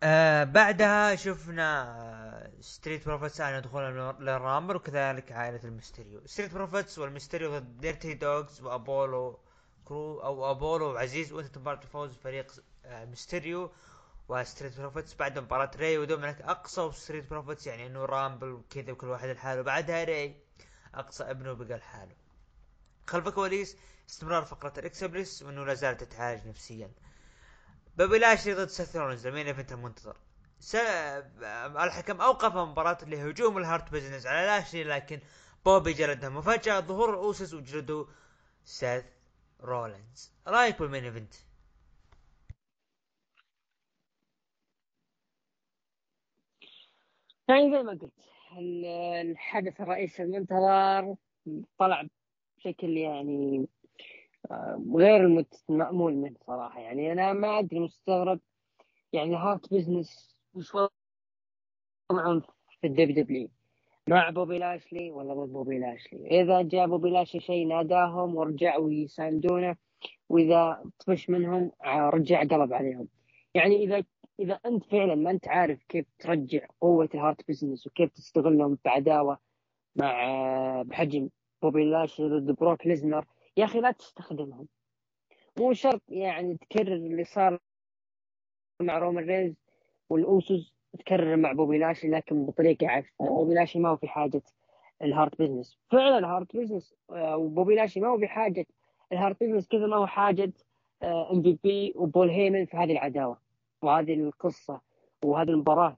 آه بعدها شفنا آه، Street Profits اعلنوا دخولهم لل Rumble وكذلك عائلة الميستيريو Street Profits والميستيريو ضد Dirty Dawgs وأبولو كروز أو أبولو وعزيز وانتهت مباراة بفوز فريق آه، ميستيريو و Street Profits بعد مباراة ري ودومينيك أقصى Street Profits يعني إنه Rumble وكذا وكل واحد لحاله. بعدها ري أقصى ابنه بقى لحاله. خلف الكواليس استمرار فقرة أليكسا بليس وأنه لا زالت تتعالج نفسيا. بوبي لاشلي ضد سيث رولينز ال main event المنتظر س... الحكم أوقف مباراة لهجوم ال Hurt Business على لاشلي لكن بوبي جلدهم وفجأة ظهور الأوسوس وجلدوا سيث رولينز. رأيك بال main event؟ يعني زي ما قلت ال- الحدث الرئيسي المنتظر طلع بشكل يعني آه، غير المأمول منه صراحة. يعني أنا ما أدري مستغرب. يعني Hurt Business وش وضعهم في ال WWE؟ مع بوبي لاشلي ولا ضد بوبي لاشلي؟ إذا جاء بوبي لاشلي شيء ناداهم ورجعوا يساندونه وإذا طفش منهم آه، رجع قلب عليهم. يعني إذا إذا أنت فعلا ما أنت عارف كيف ترجع قوة ال Hurt Business وكيف تستغلهم بعداوة مع آه، بحجم بوبي لاشلي ضد بروك ليزنر. يا أخي لا تستخدمهم. مو شرط يعني تكرر اللي صار مع رومان رينز والأوسوس تكرر مع بوبي لاشلي لكن بطريقة عكس. بوبي لاشلي ما هو في حاجة ال Hurt Business فعلا ال Hurt Business آه، وبوبي لاشلي ما هو بحاجة ال Hurt Business كذا ما هو حاجة إم في بي وبول هيمن في هذه العداوة. وهذه القصة وهذه المباراة.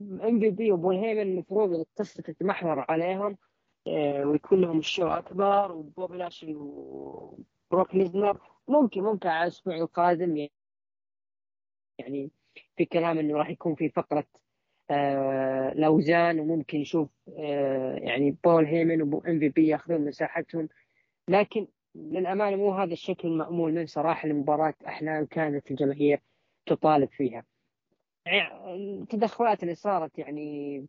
إم في بي وبول هيمن المفروض القصة تتمحور عليهم آه، ويكون لهم ال show أكبر وبوبي لاشلي وبروك ليزنر ممكن ممكن على الأسبوع القادم يعني في كلام إنه راح يكون في فقرة آه الاوزان وممكن نشوف آه يعني بول هيمن وام في بي ياخذون مساحتهم لكن للأمانة مو هذا الشكل المامول من صراحة لمباراه أحلام كانت الجماهير تطالب فيها. يعني التدخلات اللي صارت يعني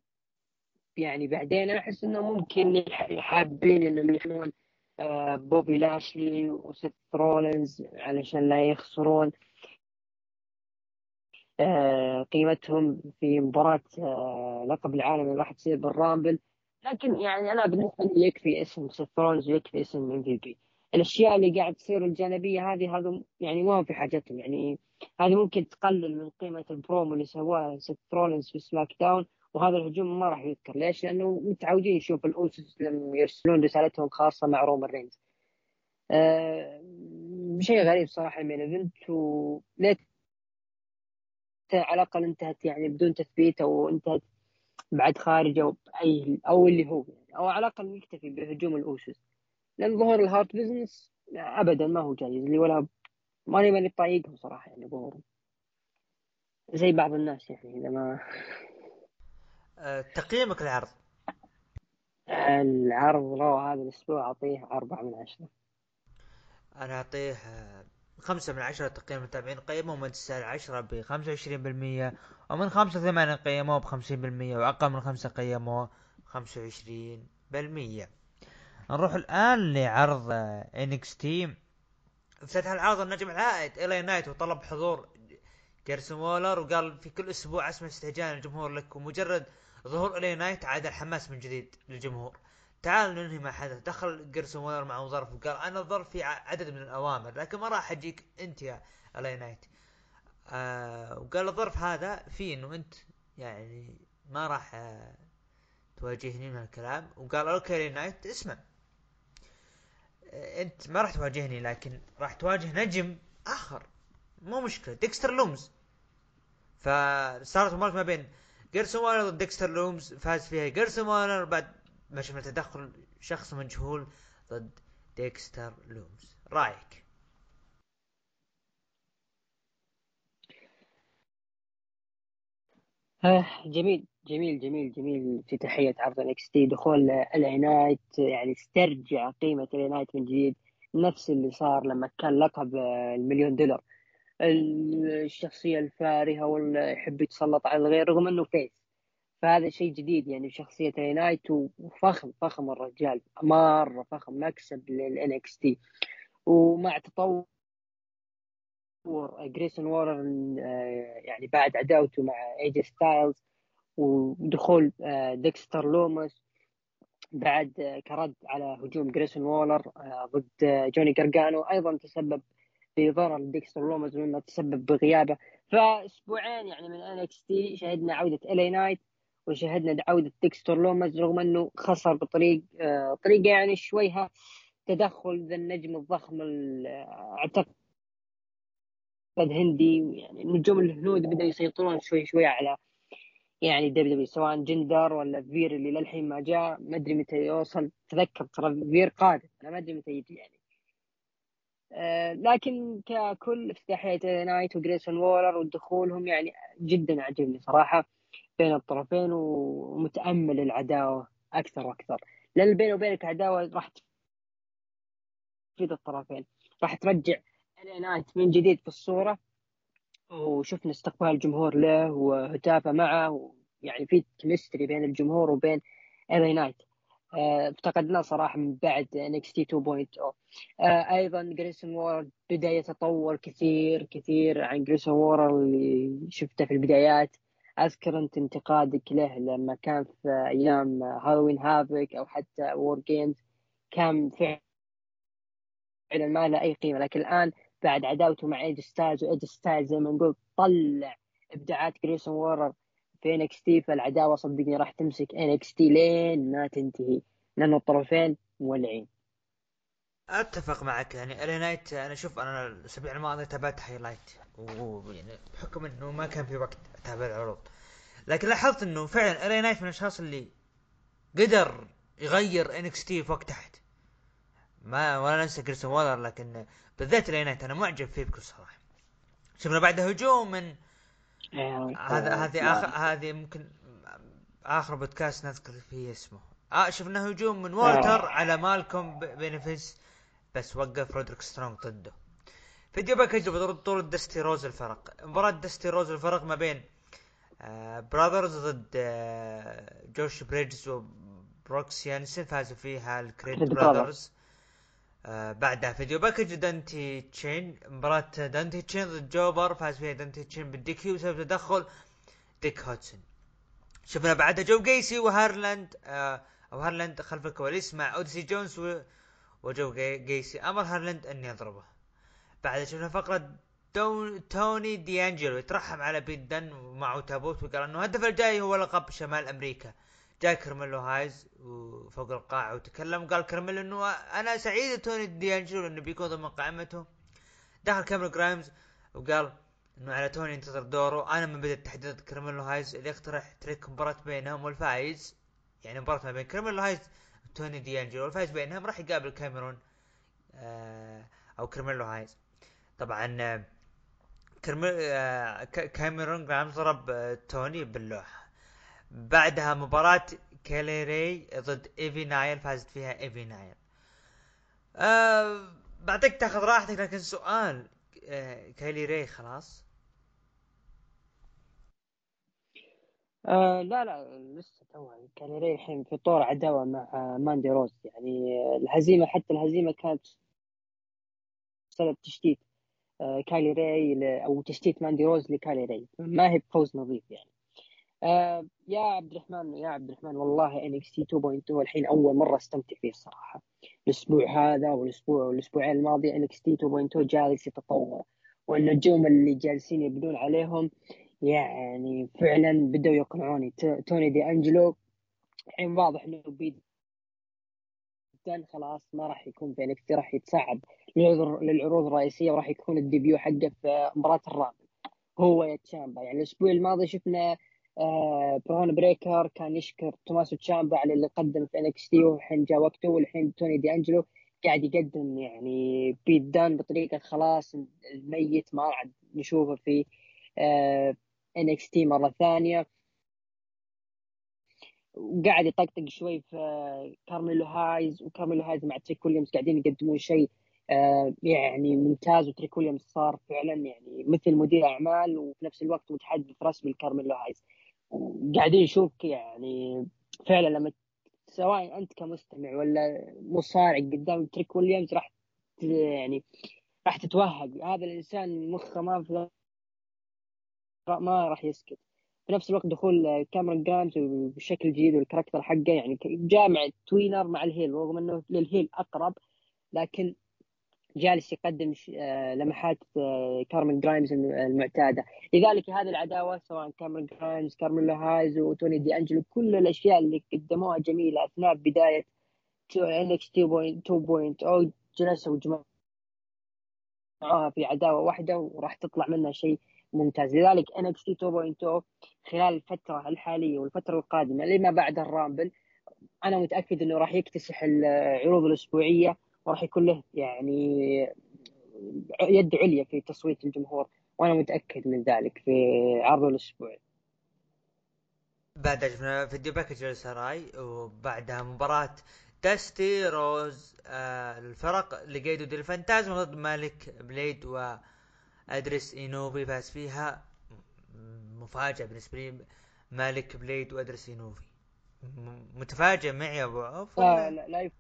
يعني بعدين أنا أحس إنه ممكن حابين انهم يحمون آه بوبي لاشلي وسيث رولينز علشان لا يخسرون. آه، قيمتهم في مباراة آه، لقب العالم اللي راح تصير بالرامبل لكن يعني أنا بالنسبة لي يكفي اسم سيث رولينز ويكفي اسم إم في بي. الأشياء اللي قاعد تصير الجانبية هذه هذا يعني ما في حاجتهم. يعني هذه ممكن تقلل من قيمة البرومو اللي سواه سيث رولينز في SmackDown. وهذا الهجوم ما راح يذكر. ليش؟ لأنه متعودين نشوف الأوسوس لما يرسلون رسالتهم خاصة مع رومان رينز. آه شيء غريب صراحة ال main event وليت على الأقل انتهت يعني بدون تثبيت أو انتهت بعد خارج أو أي أو اللي هو يعني أو على الأقل يكتفي بهجوم الأوسوس لأن ظهور ال Hurt Business أبدا ما هو جايز اللي ولا ماني ماني طايقهم صراحة يعني ظهورهم. زي بعض الناس يعني إذا ما تقييمك العرض العرض Raw هذا الأسبوع أعطيه أربعة من عشرة. أنا أعطيه آه، خمسة من عشرة تقييم المتابعين قيموه ومن تسعة عشرة بخمسة وعشرين بالمية ومن خمسة ثمانية قيموه بخمسين بالمية وأقل من خمسة قيموه خمسة وعشرين بالمية. نروح الآن لعرض NXT افتتح العرض النجم العائد إل إيه نايت وطلب حضور جريسون وولر وقال في كل أسبوع اسمع استهجان الجمهور لك ومجرد ظهور إل إيه نايت عاد الحماس من جديد للجمهور. تعال ننهي ما حدث. دخل جريسون وولر مع ظرف وقال أنا الظرف في عدد من الأوامر لكن ما راح أجيك أنت يا إل إيه نايت. آه وقال الظرف هذا في إنه أنت يعني ما راح آه تواجهني من الكلام. وقال okay إل إيه نايت اسمع. آه أنت ما راح تواجهني لكن راح تواجه نجم آخر. مو مشكلة. ديكستر لومز. فصارت مباراة ما بين جريسون وولر ضد ديكستر لومز فاز فيها. جريسون وولر بعد ما شفنا تدخل شخص مجهول ضد ديكستر لومز. رأيك؟ آه، جميل جميل جميل جميل. افتتاحية عرض NXT دخول LA Knight يعني استرجع قيمة LA Knight من جديد. نفس اللي صار لما كان لقب المليون دولار. الشخصية الفارهة واللي يحب يتسلط على الغير رغم إنه face. فهذا شيء جديد يعني شخصية نايت وفخم فخم الرجال. مرة فخم مكسب لل NXT ومع تطور جريسون وولر آه، يعني بعد عداوته مع ايجي ستايلز ودخول آه، ديكستر لومس بعد آه، كرد على هجوم جريسون وولر ضد جوني جرجانو أيضا تسبب بضرر ديكستر لومز مما تسبب بغيابة. فأسبوعين يعني من NXT شهدنا عودة LA Knight وشهدنا عودة ديكستر لومز رغم إنه خسر بطريق آه، طريقة يعني شويها تدخل ذا النجم الضخم أعتقد هندي. يعني النجوم الهنود بدأوا يسيطرون شوي شوي على يعني WWE سواء جندر ولا فير اللي للحين ما جاء. ما أدري متى يوصل. تذكر ترى فير قادم. أنا ما أدري متى يجي يعني. آه لكن ككل افتتاحية نايت وجريسون وولر ودخولهم يعني جدا عجبني صراحة. بين الطرفين ومتأمل العداوة أكثر وأكثر. لأن بيني وبينك عداوة راح تفيد الطرفين. راح ترجع نايت من جديد في الصورة. وشفنا استقبال الجمهور له وهتافه معه. يعني في chemistry بين الجمهور وبين LA Knight افتقدناه صراحة من بعد NXT 2.0 أيضا جريسون وولر بدا يتطور كثير كثير عن جريسون وولر اللي شفته في البدايات. أذكر أنت انتقادك له لما كان في أيام Halloween Havoc أو حتى WarGames كان فعلا ما له أي قيمة. لكن الآن بعد عداوته مع ايجي ستايلز وايجي ستايلز زي ما نقول طلع إبداعات جريسون وولر في NXT فالعداوة صدقني راح تمسك NXT لين ما تنتهي لأن الطرفين مولعين. أتفق معك يعني LA Knight أنا أشوف أنا الأسبوع الماضي تابعت highlight ويعني بحكم إنه ما كان في وقت أتابع العروض. لكن لاحظت إنه فعلا LA Knight من الأشخاص اللي قدر يغير NXT فوق تحت. ما ولا ننسى جريسون وولر لكن بالذات LA Knight أنا معجب فيه بكل صراحة. شفنا بعد هجوم من هذا هذه اخر هذه ممكن آخر بودكاست نذكر فيه اسمه. آه شفنا هجوم من والتر على مالكوم بيفينس بس وقف رودريك سترونج ضده. video package بطولة دستي رودز الفرق. مباراة دستي رودز الفرق ما بين آه براذرز ضد آه جوش بريجز وبروكس يانسن فازوا فيها الكريد براذرز. آه بعدها. video package دانتي تشين مباراة دانتي تشين ضد jobber فاز فيها دانتي تشين بال DQ بسبب تدخل ديك هوتسون شفنا بعدها جو جيسي وهارلاند آه أو هارلاند خلف الكواليس مع أوديسي جونز و وجو جي- جيسي. أمر هارلاند أن يضربه. بعدها شفنا فقرة دون توني دي انجلو يترحم على بيت دن ومعه تابوت وقال إنه الهدف الجاي هو لقب شمال أمريكا. جاء كرميلو هايز وفوق القاعة وتكلم وقال كرميلو إنه أنا سعيد توني دي انجلو لأنه بيكون ضمن قائمته. دخل كاميرون جرايمز وقال إنه على توني ينتظر دوره. أنا من بدأ تحديد كرميلو هايز اللي يقترح تريك مباراة بينهم والفايز يعني مباراة ما بين كرميلو هايز وتوني دي انجلو والفايز بينهم راح يقابل كاميرون آه أو كرميلو هايز. طبعا آه، كرمي آه، كاميرون جرايمز ضرب آه، توني باللوحة بعدها مباراة كيلي ري ضد إيفي نايل فازت فيها إيفي نايل. آه بعطيك تاخذ راحتك لكن سؤال آه كيلي ري خلاص؟ آه لا لا لسه توها. كاليري الحين في طور عداوة مع آه، ماندي روز يعني آه، الهزيمة حتى الهزيمة كانت بسبب تشتيت آه، كايلي راي ل- أو تشتيت ماندي روز لكايلي راي ما هي بفوز نظيف يعني. آه يا عبد الرحمن يا عبد الرحمن والله NXT 2.2 الحين أول مرة استمتع فيه الصراحه الأسبوع هذا والأسبوع والأسبوعين الماضية NXT 2.2 جالس يتطور. والنجوم اللي جالسين يبنون عليهم يعني فعلا بدأوا يقنعوني. توني دي انجلو الحين واضح إنه بيد خلاص ما راح يكون في NXT راح يتصعد للعروض الرئيسية وراح يكون ال debut حقه في مباراة ال Rumble هو يا تشامبا. يعني الأسبوع الماضي شفنا برون بريكر كان يشكر توماسو تشامبا على اللي قدم في NXT والحين جاء وقته والحين توني دي أنجلو قاعد يقدم يعني بيت دان بطريقة خلاص الميت ما عاد نشوفه في آه NXT مرة ثانية. وقاعد يطقطق شوي في آه، كارميلو هايز وكارميلو هايز مع تريك ويليامز قاعدين يقدمون شيء آه، يعني ممتاز وتريك ويليامز صار فعلا يعني مثل مدير أعمال وفي نفس الوقت متحدث رسمي لكارميلو هايز. قاعدين نشوفك يعني فعلا لما سواء أنت كمستمع ولا مصارع قدام تريك ويليامز راح يعني راح تتوهق. هذا الإنسان مخه ما في ما راح يسكت. في نفس الوقت دخول كاميرون جرايمز بشكل جديد وال character حقه يعني جامع tweener مع ال heel رغم إنه لل heel أقرب لكن جالس يقدم آه، لمحات آه، كاميرون جرايمز الم- المعتادة. لذلك هذه العداوة سواء كاميرون جرايمز كارميلو هايز وتوني دي أنجلو كل الأشياء اللي قدموها جميلة أثناء بداية NXT 2.0 جلسوا وجمعوها في عداوة واحدة وراح تطلع منها شيء ممتاز. لذلك NXT 2.0 خلال الفترة الحالية والفترة القادمة لما بعد ال Rumble أنا متأكد إنه راح يكتسح العروض الأسبوعية وراح يكون له يعني يد عليا في تصويت الجمهور وأنا متأكد من ذلك في عرضه الاسبوعي بعدها شفنا video package لساراي وبعدها مباراة داستي رودز آه الفرق لقيدو ديل فانتازما ضد مالك بليد وادريس إينوفي فاز فيها مفاجأة بالنسبة لي مالك بليد وادريس إينوفي متفاجئ معي أبو عوف؟ لا, لا يف...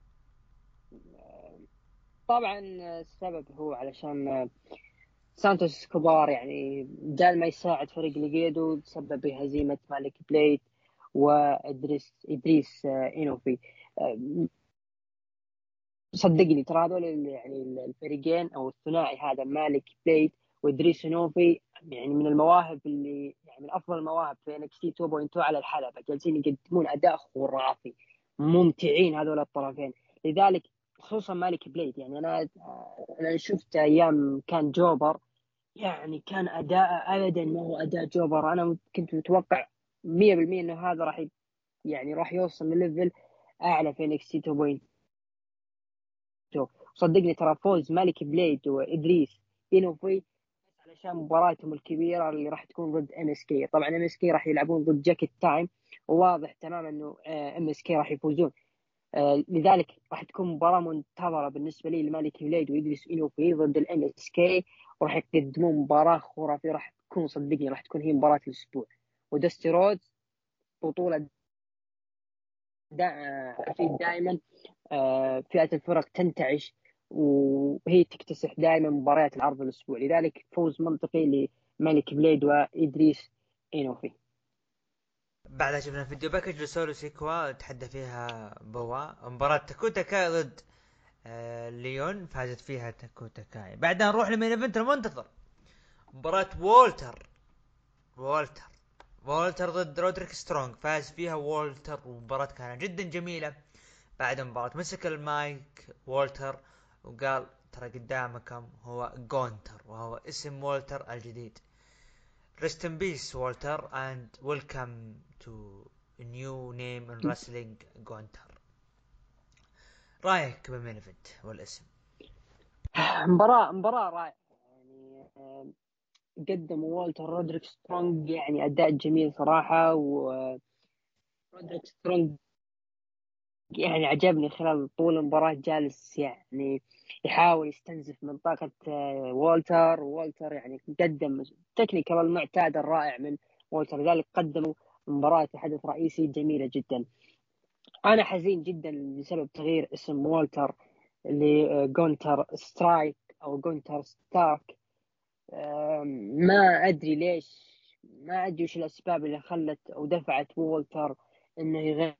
طبعا السبب هو علشان سانتوس اسكوبار يعني بدال ما يساعد فريق لقيدو تسبب بهزيمة مالك بليد وادريس إدريس إينوفي. آه، صدقني ترى هذول يعني الفريقين أو الثنائي هذا مالك بليد وإدريس إينوفي يعني من المواهب اللي يعني من أفضل المواهب في NXT 2.0 على الحلبة. جالسين يقدمون أداء خرافي ممتعين هذول الطرفين. لذلك خصوصا مالك بليد. يعني أنا أنا شفت أيام كان jobber يعني كان أداء ابدا ما هو أداء jobber. أنا كنت متوقع 100% إنه هذا راح يعني راح يوصل لل level أعلى في NXT 2.0 صدقني ترى فوز مالك بليد وإدريس انوفي علشان مباراتهم الكبيرة اللي راح تكون ضد MSK. طبعا MSK راح يلعبون ضد Jacket Time وواضح تماما إنه MSK راح يفوزون. آه، لذلك راح تكون مباراة منتظرة بالنسبة لي لمالك بليد وإدريس انوفي ضد ال MSK وراح يقدمون مباراة خرافية راح تكون صدقني راح تكون هي مباراة الأسبوع. وداستي رودز بطولة دائما آه، فئة الفرق تنتعش وهي تكتسح دائما مباريات العرض الأسبوع. لذلك فوز منطقي لمالك بليد وإدريس اينوفي بعدها شفنا video package لسولو سيكوا تحدى فيها بوا. مباراة داكوتا كاي ضد آه ليون فازت فيها داكوتا كاي. بعدها نروح ل main event؟ المنتظر. مباراة وولتر. وولتر. وولتر ضد رودريك سترونج فاز فيها وولتر. ومباراة كانت جدا جميلة. بعد المباراة مسك المايك وولتر وقال ترى قدامكم هو جونتر وهو اسم وولتر الجديد. Rest in peace Walter and welcome to a new name in wrestling جونتر رأيك بال main event والاسم؟ مباراة مباراة رائعة. يعني آه، قدم والتر رودريك سترونج يعني أداء جميل صراحة و رودريك سترونج يعني عجبني خلال طول المباراة جالس يعني يحاول يستنزف من طاقة آه، والتر وولتر يعني قدم ال technical المعتاد الرائع من والتر لذلك قدموا مباراة حدث رئيسي جميلة جدا. أنا حزين جدا بسبب تغيير اسم والتر لجونتر سترايك أو جونتر ستارك. ما أدري ليش ما أدري وش الأسباب اللي خلت أو دفعت والتر إنه يغير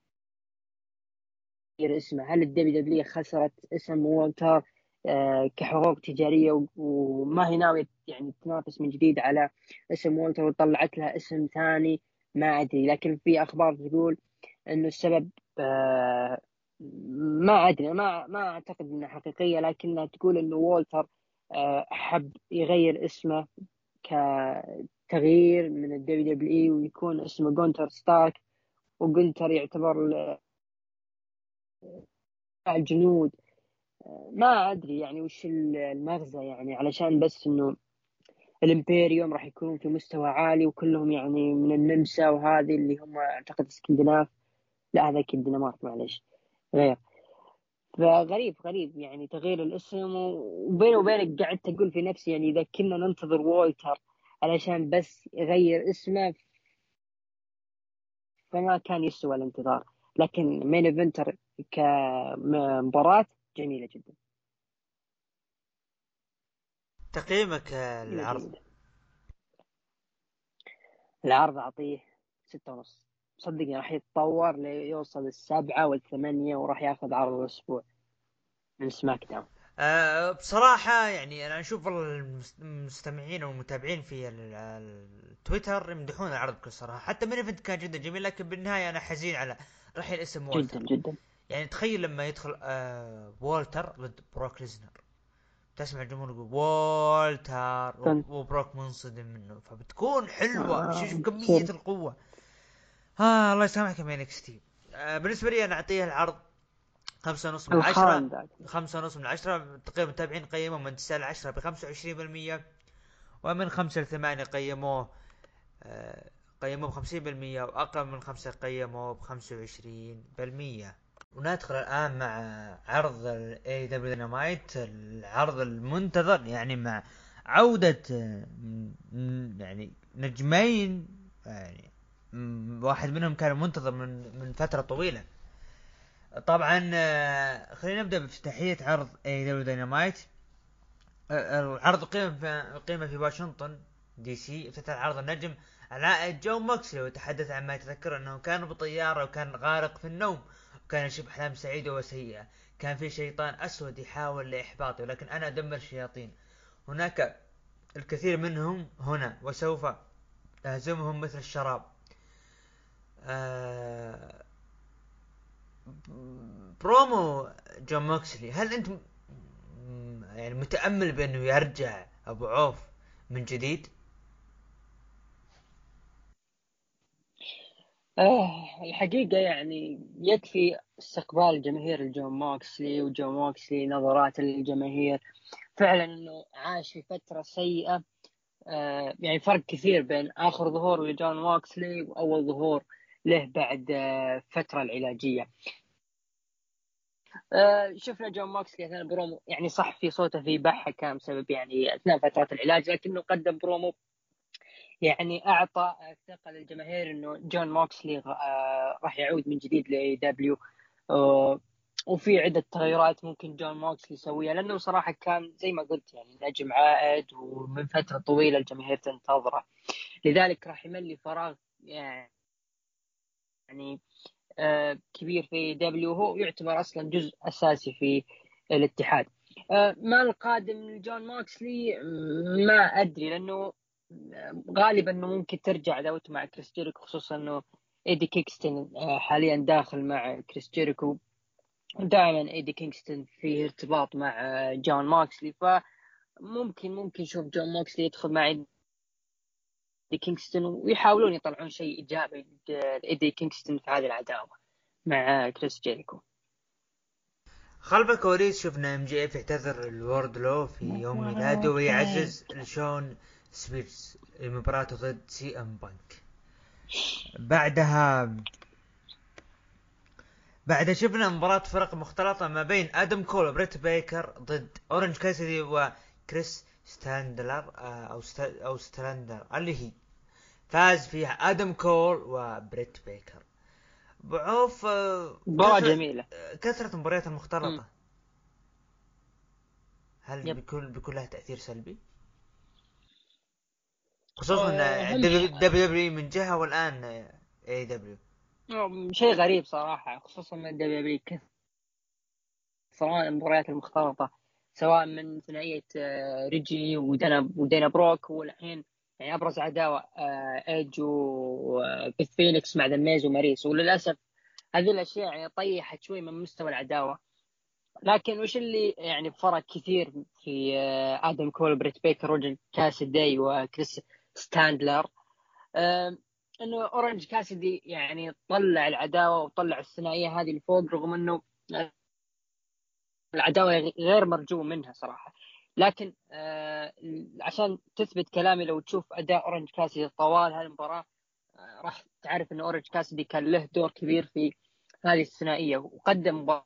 اسمه. هل ال WW خسرت اسم والتر آه، كحقوق تجارية وما هي ناوية يعني تنافس من جديد على اسم والتر وطلعت لها اسم ثاني؟ ما أدري. لكن في أخبار تقول إنه السبب آه، ما أدري. ما ما أعتقد إنها حقيقية لكنها تقول إنه والتر آه، حب يغير اسمه كتغيير من ال WWE ويكون اسمه جونتر ستارك. وجونتر يعتبر الجنود. ما أدري يعني وش المغزى يعني علشان بس إنه الإمبيريوم راح يكونون في مستوى عالي وكلهم يعني من النمسا وهذه اللي هم أعتقد اسكندناف. لا هذا أكيد دنمارك معلش غير. فغريب غريب يعني تغيير الاسم وبيني وبينك قعدت أقول في نفسي يعني إذا كنا ننتظر وولتر علشان بس يغير اسمه فما كان يسوى الانتظار. لكن main event كمباراة جميلة جدا. تقييمك للعرض العرض؟ أعطيه ستة ونص. صدقني راح يتطور ليوصل السبعة والثمانية وراح يأخذ عرض الأسبوع من SmackDown. أه بصراحة يعني أنا أشوف المستمعين والمتابعين في التويتر يمدحون العرض بكل صراحة. حتى main event كان جدا جميل لكن بالنهاية أنا حزين على رحيل اسم جدا جدا. يعني تخيل لما يدخل آه وولتر ضد بروك ليزنر. تسمع الجمهور يقول وولتر وبروك منصدم منه. فبتكون حلوة. آه شوف كمية القوة. ها آه الله يسامحك يا NXT آه بالنسبة لي أنا أعطيها العرض خمسة ونص من عشرة. خمسة ونص من عشرة. تقريبا المتابعين قيموه من تسعة لعشرة بخمسة وعشرين بالمية. ومن خمسة لثمانية قيموه آه قيموه بخمسين بالمية وأقل من خمسة قيموه بخمسة وعشرين بالمية. وندخل الآن مع عرض ال AEW Dynamite العرض المنتظر يعني مع عودة يعني نجمين يعني واحد منهم كان منتظر من من فترة طويلة. طبعا خلينا نبدأ بافتتاحية عرض AEW Dynamite العرض قيم في قيمة في واشنطن DC افتتح عرض النجم العائد جون موكسلي وتحدث عن ما يتذكر أنه كان بطيارة وكان غارق في النوم. كان يشوف أحلام سعيدة وسيئة كان في شيطان أسود يحاول لإحباطي ولكن أنا أدمر الشياطين. هناك الكثير منهم هنا وسوف أهزمهم مثل الشراب. آه برومو جون موكسلي هل أنت يعني متأمل بأنه يرجع أبو عوف من جديد؟ آه الحقيقة يعني يكفي استقبال جماهير الجون موكسلي وجون موكسلي نظرات الجماهير فعلا إنه عاش في فترة سيئة. آه يعني فرق كثير بين آخر ظهور لجون موكسلي وأول ظهور له بعد آه فترة العلاجية. آه شفنا جون موكسلي أثناء البرومو يعني صح في صوته في بحة كان بسبب يعني أثناء فترة العلاج لكنه قدم برومو يعني أعطى ثقه للجماهير إنه جون موكسلي آه، راح يعود من جديد ل AEW وفي عدة تغيرات ممكن جون موكسلي يسويها لأنه صراحة كان زي ما قلت يعني نجم عائد ومن فترة طويلة الجماهير تنتظره. لذلك راح يملي فراغ يعني آه كبير في AEW هو يعتبر أصلا جزء أساسي في الاتحاد. آه ما القادم لجون موكسلي ما أدري لأنه غالبا إنه ممكن ترجع عداوته مع كريس جيريكو خصوصا إنه إيدي كينغستون آه، حاليا داخل مع كريس جيريكو. دائما إيدي كينغستون فيه ارتباط مع آه، جون موكسلي. فممكن ممكن نشوف جون موكسلي يدخل مع إيدي كينغستون ويحاولون يطلعون شيء إيجابي لايدي كينغستون في هذه العداوة مع كريس جيريكو. خلف الكواليس شفنا MJF يعتذر لواردلو في يوم ميلاده ويعزز لشون سبيرز مباراته ضد CM بانك بعدها بعدها شفنا مباراة فرق مختلطة ما بين آدم كول وبريت بيكر ضد أورنج كاسدي وكريس ستاتلاندر آه، أو أو ستاندر اللي هي فاز فيها آدم كول وبريت بيكر بعوف آه، مباراة جميلة كثرة المباريات المختلطة. هل يب. بيكون بيكون لها تأثير سلبي؟ خصوصا آه، هم- WWE من جهة والآن AEW. شيء غريب صراحة خصوصا من WWE سواء المباريات المختلطة سواء من ثنائية آه، ريجي ودانا ودانا بروك والحين يعني أبرز عداوة آه، ايج وبيث فينيكس مع ذا ميز وماريس. وللأسف هذه الأشياء يعني طيحت شوي من مستوى العداوة. لكن وش اللي يعني فرق كثير في آه، آدم كول بريت بيكر أورنج كاسدي وكريس ستاتلاندر. إنه أورنج كاسدي يعني طلع العداوة وطلع الثنائية هذه لفوق رغم إنه العداوة غير مرجو منها صراحة. لكن آه عشان تثبت كلامي لو تشوف أداء أورنج كاسدي طوال هالمباراه آه راح تعرف إن أورنج كاسدي كان له دور كبير في هذه الثنائية. وقدم مباراة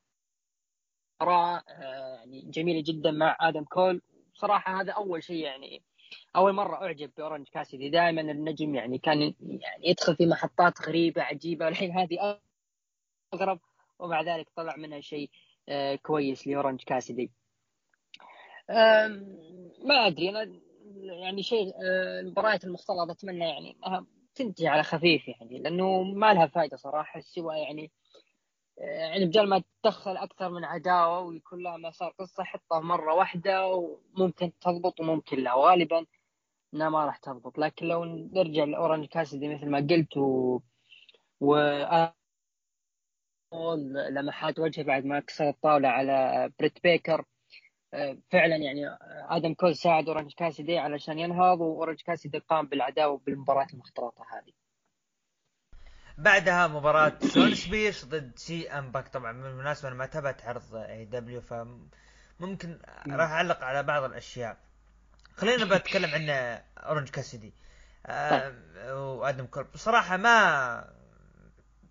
آه يعني جميلة جدا مع آدم كول. صراحة هذا أول شيء يعني أول مرة أعجب بأورنج كاسدي دائما النجم يعني كان يعني يدخل في محطات غريبة عجيبة والحين هذه أغرب ومع ذلك طلع منها شيء آه كويس لأورنج كاسدي آم، ما أدري أنا يعني شيء آه، المباريات المختلطه أتمنى يعني تنتهي على خفيف يعني لأنه ما لها فائده صراحة سوى يعني يعني بدل ما تدخل أكثر من عداوة ويكون لها مسار قصة حطها مرة واحدة وممكن تضبط وممكن لا. وغالبا إنها ما راح تضبط. لكن لو نرجع لاورنج كاسدي مثل ما قلت و, و... لمحات وجهه بعد ما كسر الطاولة على بريت بيكر آه، فعلا يعني آدم كول ساعد اورنج كاسدي علشان ينهض واورنج كاسدي قام بالعداوة بالمباراة المختلطة هذه. بعدها مباراة [coughs] شون سبيرز ضد CM بانك. طبعا بالمناسبة أنا ما تابعت عرض AEW فممكن راح أعلق على بعض الأشياء. خلينا بتكلم عن أورنج كاسدي آه وآدم كول بصراحة ما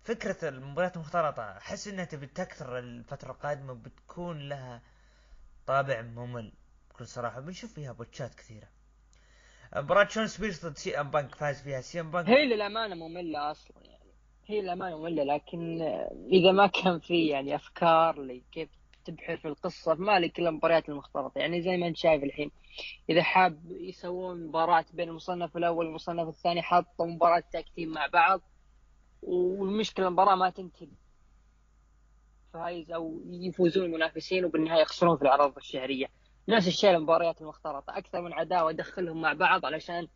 فكرة المباريات المختلطة أحس إنها تبي تكثر الفترة القادمة بتكون لها طابع ممل بكل صراحة. بنشوف فيها بوتشات كثيرة. مباراة شون سبيرز ضد CM بانك فاز فيها. CM بانك هي للأمانة مملة أصلا يعني. هي للامانه ممله لكن إذا ما كان في يعني أفكار لكيف تبحر في القصة ما لك إلا المباريات المختلطة. يعني زي ما أنت شايف الحين إذا حاب يسوون مباراة بين المصنف الأول والمصنف الثاني حطوا مباراة tag team مع بعض والمشكلة المباراة ما تنتهي. فايز أو يفوزون المنافسين وبالنهاية يخسرون في العروض الشهرية. نفس الشيء المباريات المختلطة. أكثر من عداوة دخلهم مع بعض علشان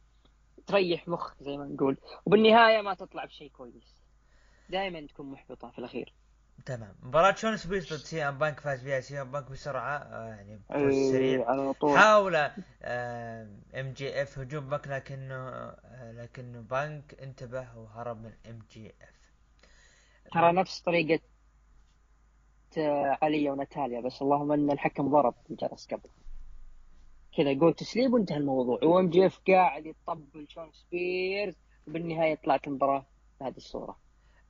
تريح مخ زي ما نقول. وبالنهاية ما تطلع بشيء كويس. دائما تكون محبطة في الأخير. تمام. مباراة شون سبيرز ضد CM Punk فاز فيها CM Punk بسرعة آه يعني بفوز إيه، سريع. على طول. حاول MJF هجوم بانك لكنه آه لكنه بانك انتبه وهرب من MJF. ترى نفس طريقة آه، عليا وناتاليا بس اللهم إن الحكم ضرب الجرس قبل. كذا يقول تسليم وانتهى الموضوع. و MJF قاعد يطبل شون سبيرز وبالنهاية طلعت المباراة بهذه الصورة.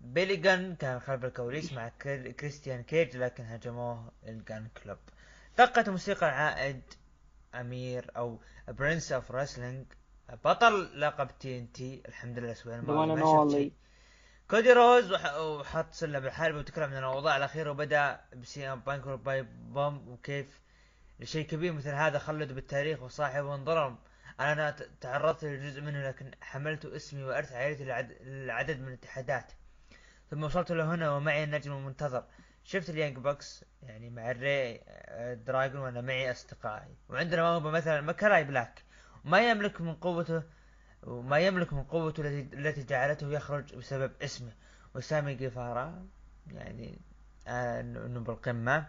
بيلي جان كان خلف الكواليس مع كري- كريستيان كيج لكن هجموه ال Gunn Club. دقت موسيقى العائد أمير أو Prince of Wrestling بطل لقب TNT الحمد لله سوينا. شيء كودي روز وح- وحط سلة بالحلبة وتكلم عن الأوضاع الأخيرة وبدأ بسي ام بانك باي بوم وكيف لشيء كبير مثل هذا خلد بالتاريخ وصاحب انظلم أنا تعرضت لجزء منه لكن حملت اسمي وأرث عائلتي لعد- لعدد من الاتحادات. ثم وصلت لهنا ومعي النجم المنتظر. شفت اليانج بوكس؟ يعني مع الري دراجون وأنا معي أصدقائي. وعندنا موهبة مثلا مكراي بلاك. ما يملك من قوته وما يملك من قوته التي التي جعلته يخرج بسبب اسمه. وسامي جيفارا يعني آه، انه بالقمه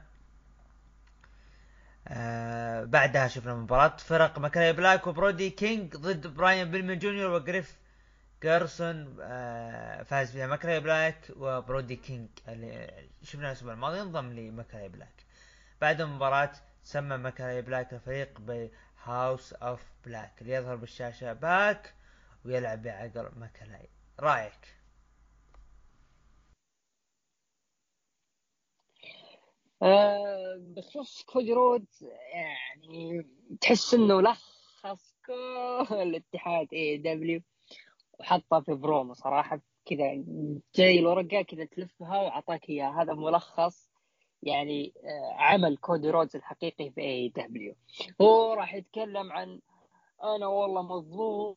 آه بعدها شفنا مباراة فرق ملكاي بلاك وبرودي كينج ضد براين بيلمان جونيور وجريف جاريسون آه فاز فيها ملكاي بلاك وبرودي كينج اللي شفناه الأسبوع الماضي انضم لملكاي بلاك. بعد المباراة سمى ملكاي بلاك الفريق ب House of Black ليظهر بالشاشة PAC ويلعب بعقل ملكاي رأيك؟ آه، بخصوص كودي رودز يعني تحس إنه لخص كل الاتحاد AEW وحطها في برومو صراحة كذا جاي الورقة كذا تلفها وعطاك إياها. هذا ملخص يعني آه، عمل كودي رودز الحقيقي في AEW هو راح يتكلم عن أنا والله مظلوم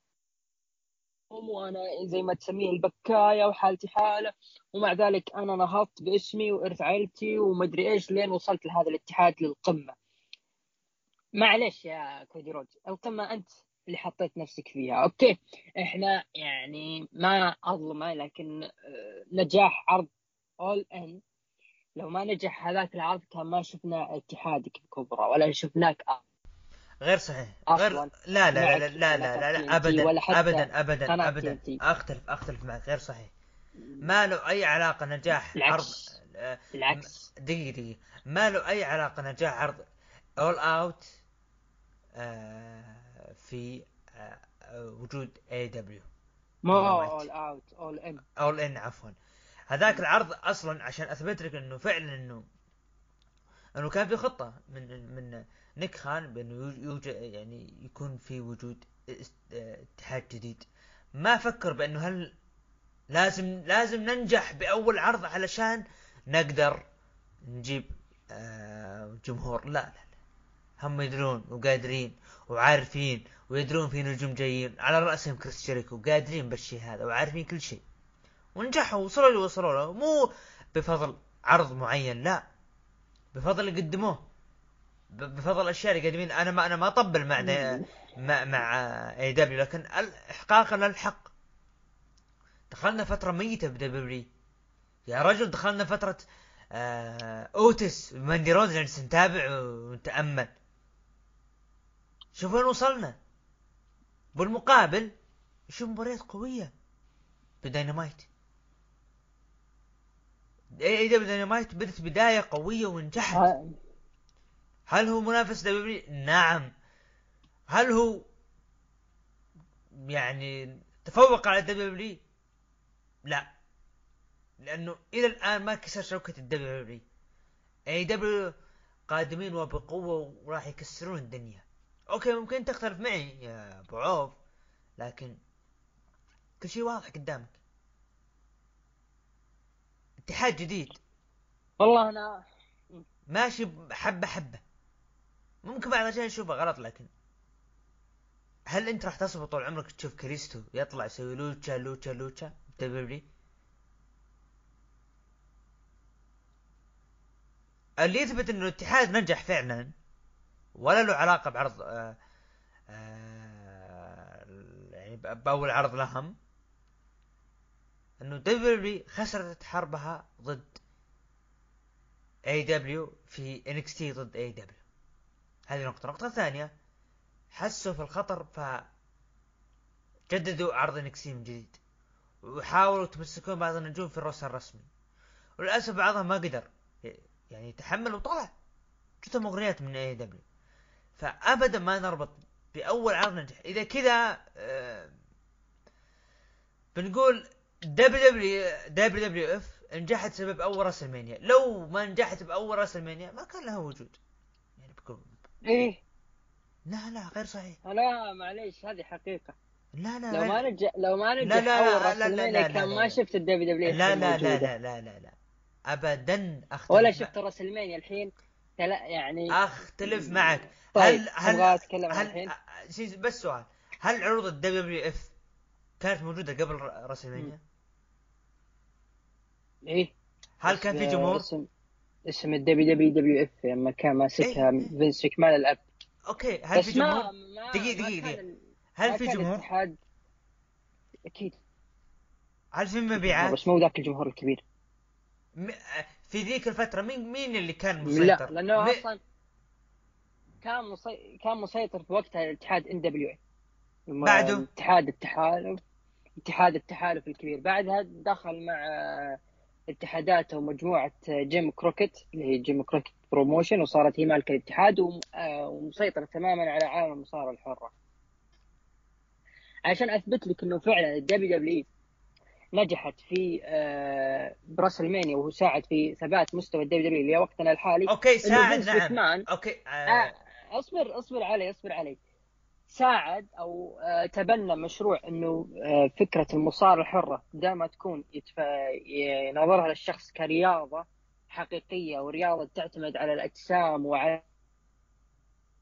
وأنا زي ما تسميه البكاية وحالتي حالة ومع ذلك أنا نهضت باسمي وإرث عائلتي ومدري إيش لين وصلت لهذا الاتحاد للقمة. معلش يا كودي رودز القمة أنت؟ اللي حطيت نفسك فيها. أوكي. إحنا يعني ما أظلمه لكن آه، نجاح عرض اول ان لو ما نجح هذاك العرض كان ما شفنا اتحادك بكبرى ولا شفناك غير صحيح. غير لا لا لا لا لا, لا, لا, لا ابدا ابدا ابدا ابدا. أختلف أختلف معك. غير صحيح. ما له أي علاقة نجاح عرض بالعكس آه، دقيقة دقيقة. ما له أي علاقة نجاح عرض اول اوت آه، آه، وجود اي دبليو ما Dynamite. اول اوت اول ان اول ان عفوا. هذاك العرض أصلا عشان اثبت لك إنه فعلا إنه إنه كان في خطة من من نيك خان بإنه يوج- يوجد يعني يكون في وجود اتحاد جديد. ما فكر بإنه هل لازم لازم ننجح بأول عرض علشان نقدر نجيب آه، جمهور. لا لا لا. هم يدرون وقادرين. وعارفين ويدرون في نجوم جايين. على رأسهم كريس جيريكو وقادرين بالشيء هذا وعارفين كل شيء. ونجحوا وصلوا اللي وصلوا له. مو بفضل عرض معين لا. بفضل اللي قدموه بفضل الاشياء اللي قادمين. أنا ما أنا ما أطبل مع مع مع AEW لكن احقاقا للحق دخلنا فترة ميتة ب WWE يا رجل دخلنا فترة آه أوتس. ماندي روز جالس نتابع ونتامل شوف وين وصلنا. بالمقابل شوف مباريات قوية. بداينامايت اي اي دبليو داينامايت بدت بداية قوية ونجحت. هل هو منافس دبليو نعم. هل هو يعني تفوق على دبليو لا. لأنه إلى الآن ما كسر شوكة الدبليو اي دبليو قادمين وبقوة وراح يكسرون الدنيا. أوكي ممكن تختلف معي يا أبو عوف لكن كل شيء واضح قدامك. اتحاد جديد. والله أنا ماشي حبة حبة. ممكن بعض الأشياء نشوفها غلط لكن هل أنت راح تصبر طول عمرك تشوف كريستو يطلع يسوي لوتشا لوتشا لوتشا؟ دبليو اللي يثبت إنه الاتحاد نجح فعلا ولا له علاقة بعرض آه آه يعني ب- بأول عرض لهم إنه دبليو خسرت حربها ضد اي دبليو في انكس تي ضد اي دبليو هذه نقطة. النقطة الثانية حسوا في الخطر ف جددوا عرض NXT من جديد وحاولوا يتمسكون بعض النجوم في ال roster الرسمي. وللأسف بعضهم ما قدر يعني يتحمل وطلع. جتهم إغراءات من AEW فأبدا ما نربط بأول عرض نجح إذا كذا آه، بنقول دبليو دبليو دبليو دبليو إف نجحت بسبب أول راسلمانيا لو ما نجحت بأول راسلمانيا ما كان لها وجود. يعني بكون إيه. لا لا غير صحيح. لا معليش هذه حقيقة. لا لا لو ما نجح لو ما نجح لا، لا، أول WrestleMania كان ما. شفت ال WWE لا لا لا لا لا لا لا. ابدا ولا شفت WrestleMania الحين. تلا يعني أختلف معك طيب هل هل أتكلم هل الحين بس سؤال هل عروض ال WWF كانت موجودة قبل WrestleMania؟ إيه هل كان في جمهور؟ اسم اسم ال WWWF لما كان ماسكها إيه،. فينس ماكمان الأب أوكي هل في جمهور؟ دقيقة، دقيقة، دقيقة. هل في جمهور؟ أكيد هل في مبيعات؟ بس مو ذاك الجمهور الكبير م- في ذيك الفترة مين مين اللي كان لا مسيطر؟ لأنه مي- أصلا كان مسي... كان مسيطر في وقتها الاتحاد NWA بعده؟ اتحاد التحالف اتحاد التحالف الكبير بعدها دخل مع اتحاداته ومجموعة جيم كروكت اللي هي جيم كروكت Promotions وصارت هي مالكة الاتحاد آه، ومسيطرة تماما على عالم المصارعة الحرة عشان أثبت لك إنه فعلا ال WWE نجحت في آه، ب WrestleMania وهو ساعد في ثبات مستوى ال WWE لوقتنا الحالي. أوكي ساعد نعم. ماكمان أوكي آه. آه. أصبر أصبر علي أصبر علي. ساعد أو آه تبنى مشروع إنه آه فكرة المصارعة الحرة دائما تكون يتف... ينظرها للشخص كرياضة حقيقية ورياضة تعتمد على الأجسام وعلى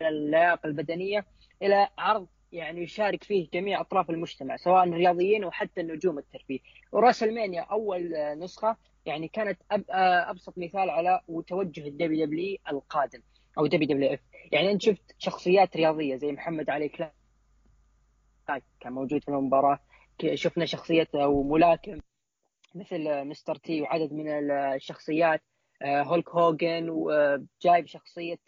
اللياقة البدنية إلى عرض يعني يشارك فيه جميع أطراف المجتمع سواء الرياضيين وحتى النجوم الترفيه. و WrestleMania أول آه، نسخة يعني كانت أب... آه، أبسط مثال على توجه ال WWE القادم أو WWF. يعني أنت شفت شخصيات رياضية زي محمد علي كلاي كان موجود في المباراة شفنا شخصية أو ملاكم مثل مستر تي وعدد من الشخصيات آه، هولك هوجن وجايب شخصية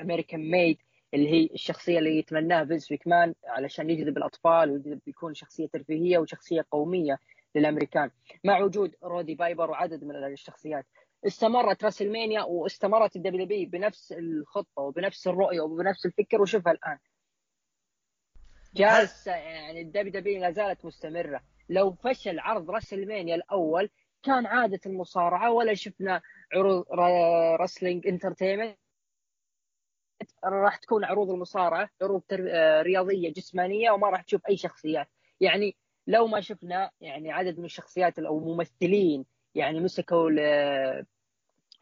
American Made اللي هي الشخصية اللي يتمناها فينس ماكمان علشان يجذب الأطفال ويجذب يكون شخصية ترفيهية وشخصية قومية للأمريكان. مع وجود رودي بايبر وعدد من الشخصيات. استمرت WrestleMania واستمرت ال WWE بنفس الخطة وبنفس الرؤية وبنفس الفكر وشوفها الآن. جالسه يعني ال WWE لا زالت مستمرة. لو فشل عرض WrestleMania الأول كان عادت المصارعة ولا شفنا عروض wrestling entertainment راح تكون عروض المصارعة عروض. آه، رياضية جسمانية وما راح تشوف أي شخصيات يعني لو ما شفنا يعني عدد من الشخصيات أو ممثلين يعني مسكوا ل-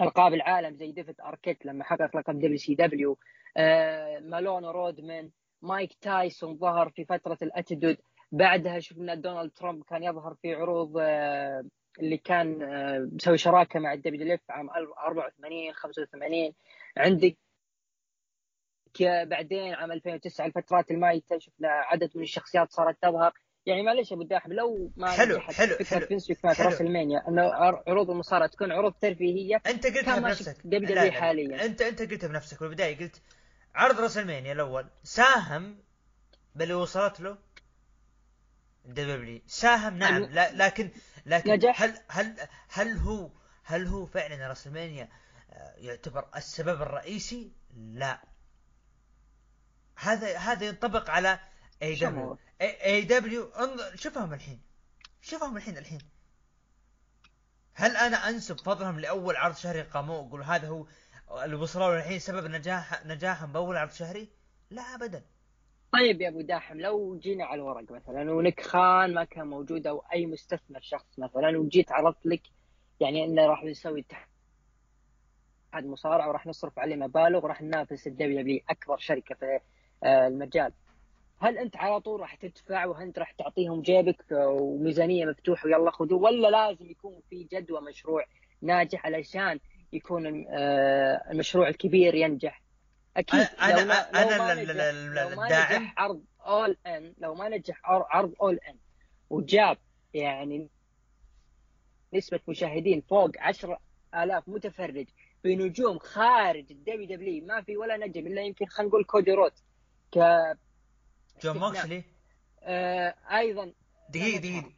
ألقاب العالم زي ديفيد أركيت لما حقق لقب WCW مالون رودمان مايك تايسون ظهر في فترة ال Attitude بعدها شفنا دونالد ترامب كان يظهر في عروض آه، اللي كان آه، مسوي شراكة مع ال WWF عام 84 85 عندك بعدين عام 2009 الفترات المايته شفنا عدد من الشخصيات صارت تظهر يعني معلش يا أبو الداحم لو ما حلو، حلو، فكرة حلو، فينس ماكمان. راس المانيا إنه عر- عروض المصارعة تكون عروض ترفيهية أنت قلتها بنفسك دبليو لا، دبليو حاليا. أنت أنت قلتها بنفسك بالبداية قلت عرض راسلمانيا الأول ساهم باللي وصلت له الدبليو ساهم نعم لا لكن لكن نجح. هل هل هل هو هل هو فعلا راسلمانيا آه، يعتبر السبب الرئيسي؟ لا هذا هذا ينطبق على اي دبليو. اي دبليو شوفهم الحين شوفهم الحين الحين هل أنا أنسب فضلهم لأول عرض شهري قاموه واقول هذا هو اللي وصلوا الحين سبب نجاح نجاحهم بأول عرض شهري؟ لا ابدا طيب يا أبو داحم لو جينا على الورق مثلا توني خان ما كان موجود أو أي مستثمر شخص مثلا وجيت عرضت لك يعني إنه راح نسوي اتحاد مصارعة وراح نصرف عليه مبالغ وراح ننافس ال WWE أكبر شركة في المجال. هل أنت على طول راح تدفع وانت راح تعطيهم جيبك آه، وميزانية مفتوحة ويلا خذوا ولا لازم يكون في جدوى مشروع ناجح علشان يكون آه، المشروع الكبير ينجح؟ أكيد أنا- لو ما الداعم. عرض All In لو ما نجح عر- عرض All In وجاب يعني نسبة مشاهدين فوق 10000 متفرج بنجوم خارج ال WWE ما في ولا نجم إلا يمكن خلينا نقول كودي رودز. ك جون. موكسلي آه أيضا. دقيقة دقيقة.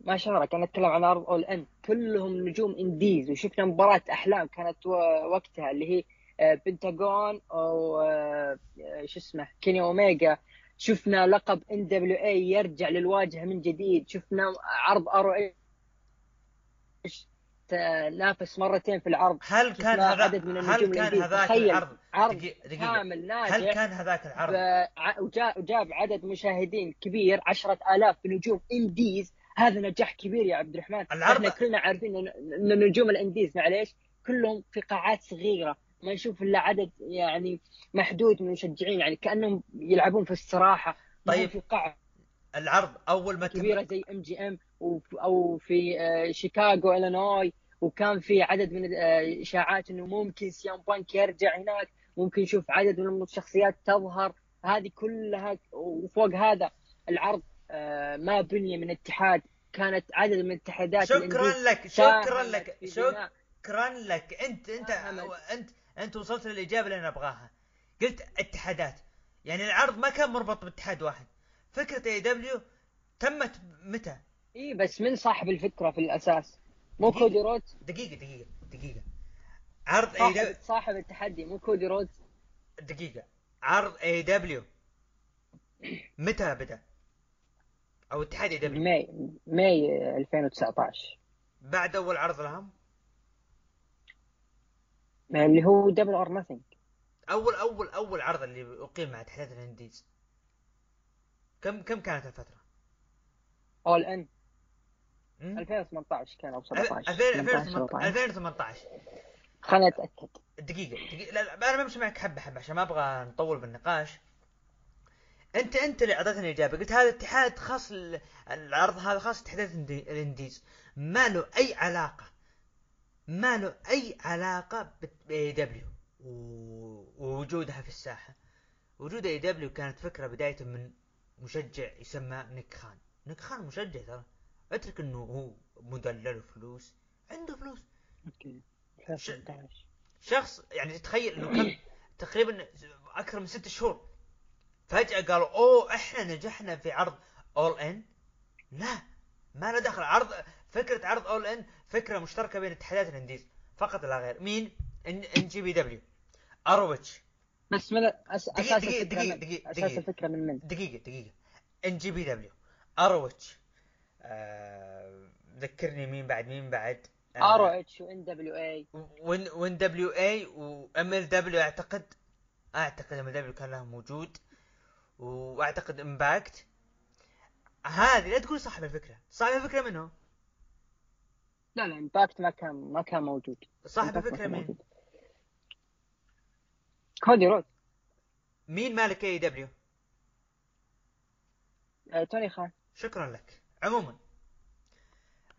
ما شارك أنا أتكلم عن عرض All In. كلهم نجوم indies وشفنا مباراة أحلام كانت وقتها اللي هي آه، بنتاغون أو آه، آه، شو اسمه كيني اوميجا شفنا لقب NWA يرجع للواجهة من جديد. شفنا عرض ROH. نافس مرتين في العرض هل كان هذا عدد من هل كان. هذاك العرض؟ عرض دقيقة دقيقة. كامل ناجح. هل كان هذاك العرض؟ وجاب عدد مشاهدين كبير عشرة آلاف نجوم indies. هذا نجاح كبير يا عبد الرحمن. العرض- إحنا كلنا عارفين ان نجوم ال indies معليش كلهم في قاعات صغيرة. ما نشوف إلا عدد يعني محدود من المشجعين يعني كأنهم يلعبون في استراحه طيب. في قاعة العرض أول ما تم كبيرة زي MGM أو في آه، شيكاغو إلينوي وكان في عدد من آه، إشاعات إنه ممكن سي ام بانك يرجع هناك ممكن نشوف عدد من الشخصيات تظهر. هذه كلها وفوق هذا العرض آه، ما بني من اتحاد. كانت عدد من اتحادات شكرا لك شكرا لك شكرا لك. أنت أنت. أنت أنت وصلت للإجابة اللي أنا ابغاها قلت اتحادات. يعني العرض ما كان مرتبط باتحاد واحد. فكرة AEW تمت متى؟ إي بس من صاحب الفكرة في الأساس. مو دقيقة. كودي رودز؟ دقيقة دقيقة دقيقة. عرض AEW صاحب التحدي مو كودي رودز. دقيقة. عرض AEW متى بدأ؟ أو اتحاد AEW ماي ماي 2019 بعد أول عرض لهم؟ اللي هو Double or Nothing أول أول أول عرض اللي أقيم مع اتحاد ال indies كم كم كانت الفترة؟ All In مم؟ 2018 كان أو 17 2018 2018 خليني أتأكد. دقيقة دقيقة. لا, لا أنا بمشي معك حبة حبة عشان ما أبغى نطول بالنقاش. انت أنت اللي أعطيتني الإجابة. قلت هذا اتحاد خاص ال- العرض هذا خاص اتحادات ال indie- ال indies. ما له أي علاقة. ما له أي علاقة ب AEW ووجودها في الساحة. وجود AEW كانت فكرة بداية من مشجع يسمى نيك خان. نيك خان مشجع ترى. اترك انه هو مدلل فلوس عنده فلوس. أوكي. 2018 شخص يعني تخيل إنه كم تقريبا أكثر من ست شهور. فجأة قالوا أوه إحنا نجحنا في عرض All In لا ما له دخل. عرض فكرة عرض All In فكرة مشتركة بين اتحادات ال indies. فقط لا غير. مين؟ ان NJPW. ROH بس من أس... دقيقة أساس دقيقة الفكرة دقيقة من... دقيقة أساس دقيقة. الفكرة من من دقيقة دقيقة. NJPW. ROH آه... ذكرني مين بعد مين بعد؟ آه، R إتش وإن دبليو اي وين وين دبليو اي وإم إل دبليو أعتقد. أعتقد MLW كان لها موجود وأعتقد Impact. هذه لا تقول صاحب الفكرة. صاحب الفكرة من هو لا لا Impact ما كان ما كان موجود. صاحب الفكرة مين. كودي رودز مين مالك AEW آه، توني خان. شكرا لك. عموما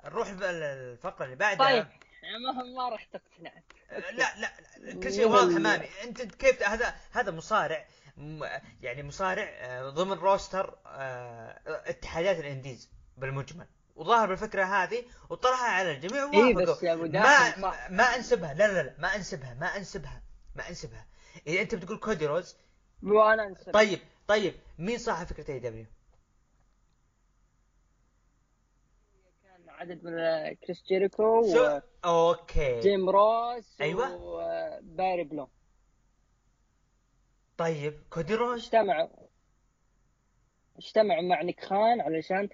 نروح الف- الفقره اللي بعدها. طيب ما ما راح تقتنع. لا لا, لا كل شيء واضح أمامي. أنت كيف هذا هذا مصارع يعني مصارع آه، ضمن roster آه، اتحادات ال indies بالمجمل. وظهر بالفكرة هذه وطرحها على الجميع ووافقوا. بس يا ما ما أنسبها. لا لا لا ما أنسبها ما أنسبها ما أنسبها. إذا أنت بتقول كودي رودز وأنا طيب طيب مين صاحب فكرة AEW؟ كان عدد من كريس جيريكو شو أوكي. وجيم روس أيوة. وباري بلو. طيب كودي رودز؟ اجتمعوا. اجتمعوا مع نيك خان علشان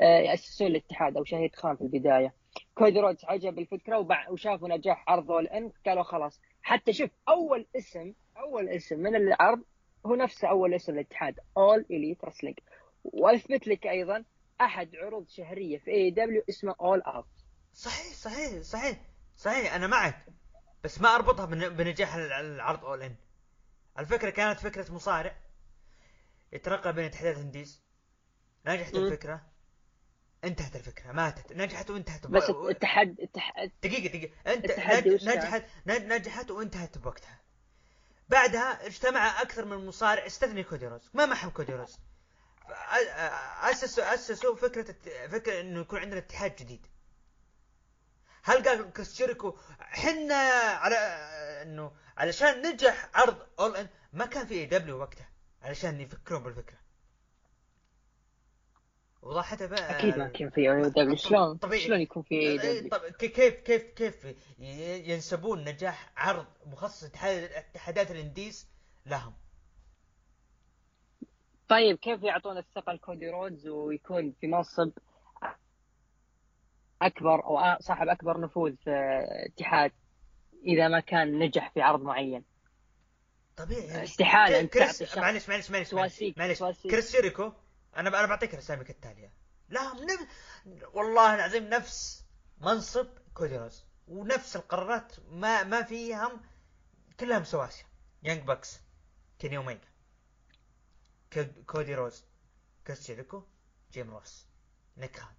آه، يأسسون الاتحاد أو شهيد خان في البداية. كودي رودز عجب الفكرة وبع... وشافوا نجاح عرض All In قالوا خلاص حتى شوف أول اسم أول اسم من العرض هو نفسه أول اسم الاتحاد All Elite Wrestling وأثبت لك أيضا أحد عروض شهرية في AE W اسمه All Out صحيح صحيح صحيح صحيح أنا معك بس ما أربطها بن- بنجاح ال- العرض All In الفكرة كانت فكرة مصارع يترقى بين اتحادات indies نجحت. الفكرة انتهت الفكرة ماتت نجحت وانتهت بس اتحاد اتحاد دقيقة دقيقة. انت التحدي نج-؟ نجحت نج- نجحت وانتهت بوقتها. بعدها اجتمع أكثر من مصارع استثني كودي رودز ما محوا كودي رودز ف- أ- أسسوا اسسوا فكره فكرة إنه يكون عندنا اتحاد جديد. هل قال كريس جيريكو حنا على إنه علشان نجح عرض All In ما كان في AEW وقتها علشان يفكرون بالفكرة. وضحتها بقى أكيد ما كان في AEW شلون؟ طبيعي. شلون يكون في AEW كيف كيف كيف ينسبون نجاح عرض مخصص اتحاد اتحادات ال indies لهم؟ طيب كيف يعطون الثقه لكودي رودز ويكون في منصب أكبر أو صاحب أكبر نفوذ في اتحاد إذا ما كان نجح في عرض معين؟ طبيعي يعني استحالة أنت تعطي كريس معلش معلش معلش معلش, معلش. كريس جيريكو أنا أنا بعطيك الأسامي كالتالية. لا نف... والله العظيم نفس منصب كودي رودز ونفس القرارات ما ما فيهم كلها سواسية. يانج باكس كيني أوميجا كود- كودي رودز كريس جيريكو جيم روس نيك خان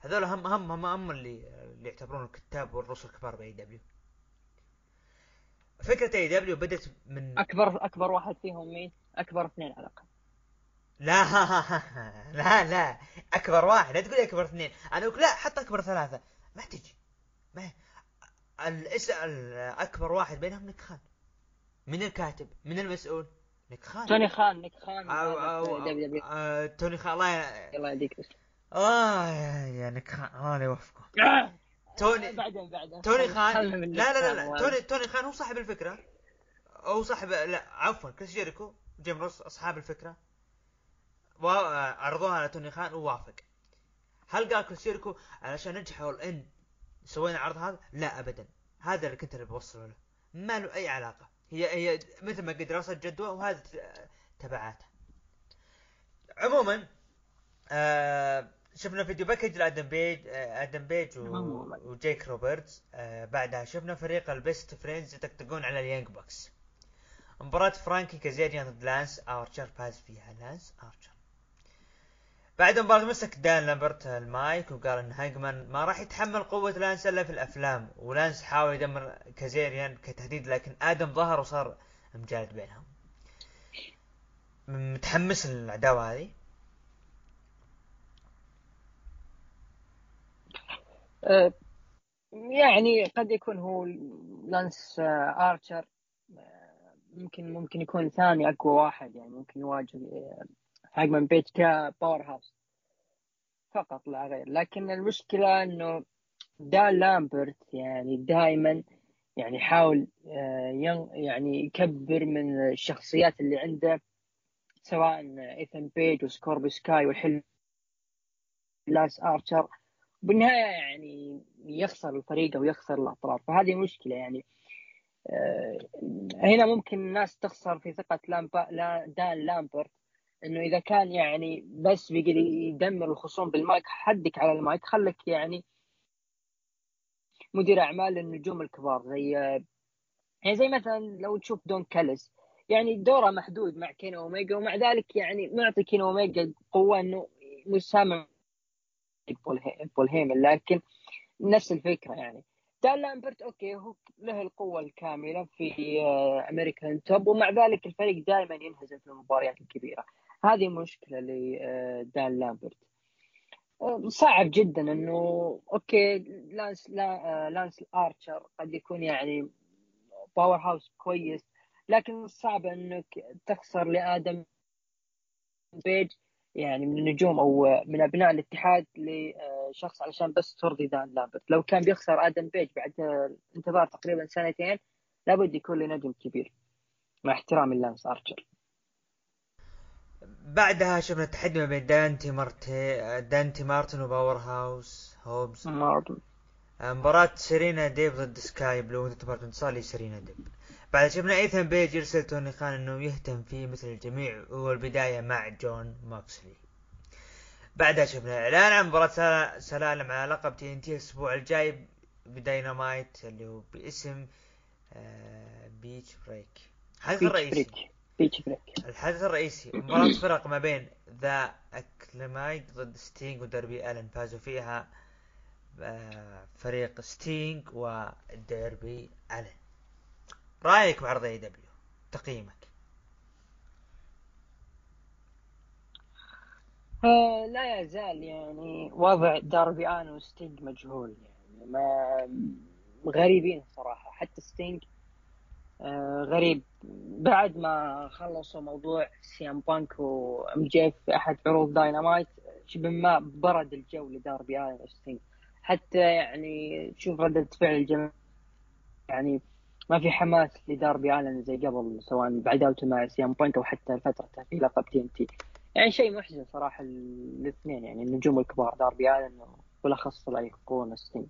هذول هم هم هم, هم اللي اللي يعتبرون الكتاب والرسل الكبار ب AEW. فكرة AEW بدت من اكبر أكبر واحد فيهم مين؟ أكبر اثنين على الأقل. لا. [laughs] لا لا. أكبر واحد. لا تقول لي أكبر اثنين. أنا أقول لا حتى أكبر ثلاثة. ما تجي. من الـ boss أكبر واحد بينهم؟ نيك خان. من الكاتب؟ من المسؤول؟ نيك خان. توني خان نيك خان. أو أو. آه، توني خان. الله يهديك الله يا- نيك خان. الله يوفقه توني بعدين بعدين. توني خان. لا لا لا, لا. توني توني خان هو صاحب الفكرة. هو صاحب لا عفوا كريس جيريكو. جيم روس أصحاب الفكرة. وعرضوها على توني خان ووافق. هل قال كريس جيريكو علشان نجحوا الان سوينا العرض هذا؟ لا ابدا. هذا اللي كنت بوصله له. ما له أي علاقة. هي هي مثل ما قد دراسة جدوى وهذا تبعاتها عموما آه شفنا video package لآدم بيج آه آدم بيج و... وجيك روبرتس. آه بعدها شفنا فريق البيست فريندز يطقطقون على اليانج بوكس. مباراة فرانكي كازيريان ضد لانس آرشر فاز فيها لانس آرشر. بعد المباراة مسك دان لامبرت المايك وقال إن هاجمان ما راح يتحمل قوة لانس إلا في الأفلام ولانس حاول يدمر كازيريان كتهديد لكن آدم ظهر وصار مجالدة بينهم. متحمس للعداوة هذه؟ آه، يعني قد يكون هو لانس آه، ارشر آه، ممكن ممكن يكون ثاني أقوى واحد يعني ممكن يواجه هاجمان بيج ك power house فقط لا غير. لكن المشكلة إنه دان لامبرت يعني دائما يعني يحاول آه، يعني يكبر من الشخصيات اللي عنده سواء ايثن بيج وسكوربيو سكاي والحل لانس ارشر بالنهاية يعني يخسر الفريق أو يخسر الأطراف. فهذه مشكلة يعني. آه، هنا ممكن الناس تخسر في ثقة لامب لا دان لامبرت. إنه إذا كان يعني بس بيقدر يدمر الخصوم بالمايك حدك على المايك خلك يعني مدير أعمال النجوم الكبار زي يعني زي مثلا لو تشوف دون كاليس يعني دوره محدود مع كين أوميجا ومع ذلك يعني معطي كين أوميجا قوة إنه مسامع بول هي- بول هيمن لكن نفس الفكرة يعني. دان لامبرت okay هو له القوة الكاملة في أمريكان توب تيم ومع ذلك الفريق دائما ينهزم في المباريات الكبيرة. هذه مشكلة لدان لامبرت. آه، صعب جدا إنه okay لانس لا آه، لانس ارشر قد يكون يعني power house كويس لكن صعب إنك تخسر لآدم بيج يعني من النجوم أو من أبناء الاتحاد لشخص علشان بس ترضي دان لامبرت. لو كان بيخسر آدم بيج بعد انتظار تقريبا سنتين لابد يكون له نجم كبير مع احترامي لانس ارشر بعدها شفنا التحدي ما بين دانتي مارتي دانتي مارتن وباور هاوس هوبز. مارتن. مباراة سيرينا ديب ضد سكاي بلو انتصار انتصار لسيرينا ديب. بعدها شفنا ايثن بيج يرسل توني خان إنه يهتم فيه مثل الجميع والبداية مع جون ماكسلي. بعدها شفنا إعلان عن مباراة سلا- سلالم على لقب TNT الأسبوع الجاي بداينامايت اللي هو باسم آه، بيتش بريك. الحدث بيتش الرئيسي. بريك. بيتش بريك الحدث الرئيسي مباراة فرق ما بين ذا اكلايمد ضد ستينج وداربي الن فازوا فيها آه، فريق ستينج وديربي الن رأيك بعرض AEW تقييمك. آه لا يزال يعني وضع داربي الن وستينج مجهول. يعني ما غريبين صراحة. حتى ستينج غريب. بعد ما خلصوا موضوع سي ام بانك و MJF أحد عروض داينامايت شبه ما برد الجو لداربي وستينج حتى يعني تشوف ردة فعل الجميع يعني ما في حماس لداربي الن زي قبل سواء بعداوته مع سي ام بانك أو حتى فترته في لقب TNT يعني شيء محزن صراحة الاثنين يعني النجوم الكبار داربي الن بالاخص الايقونه ستينج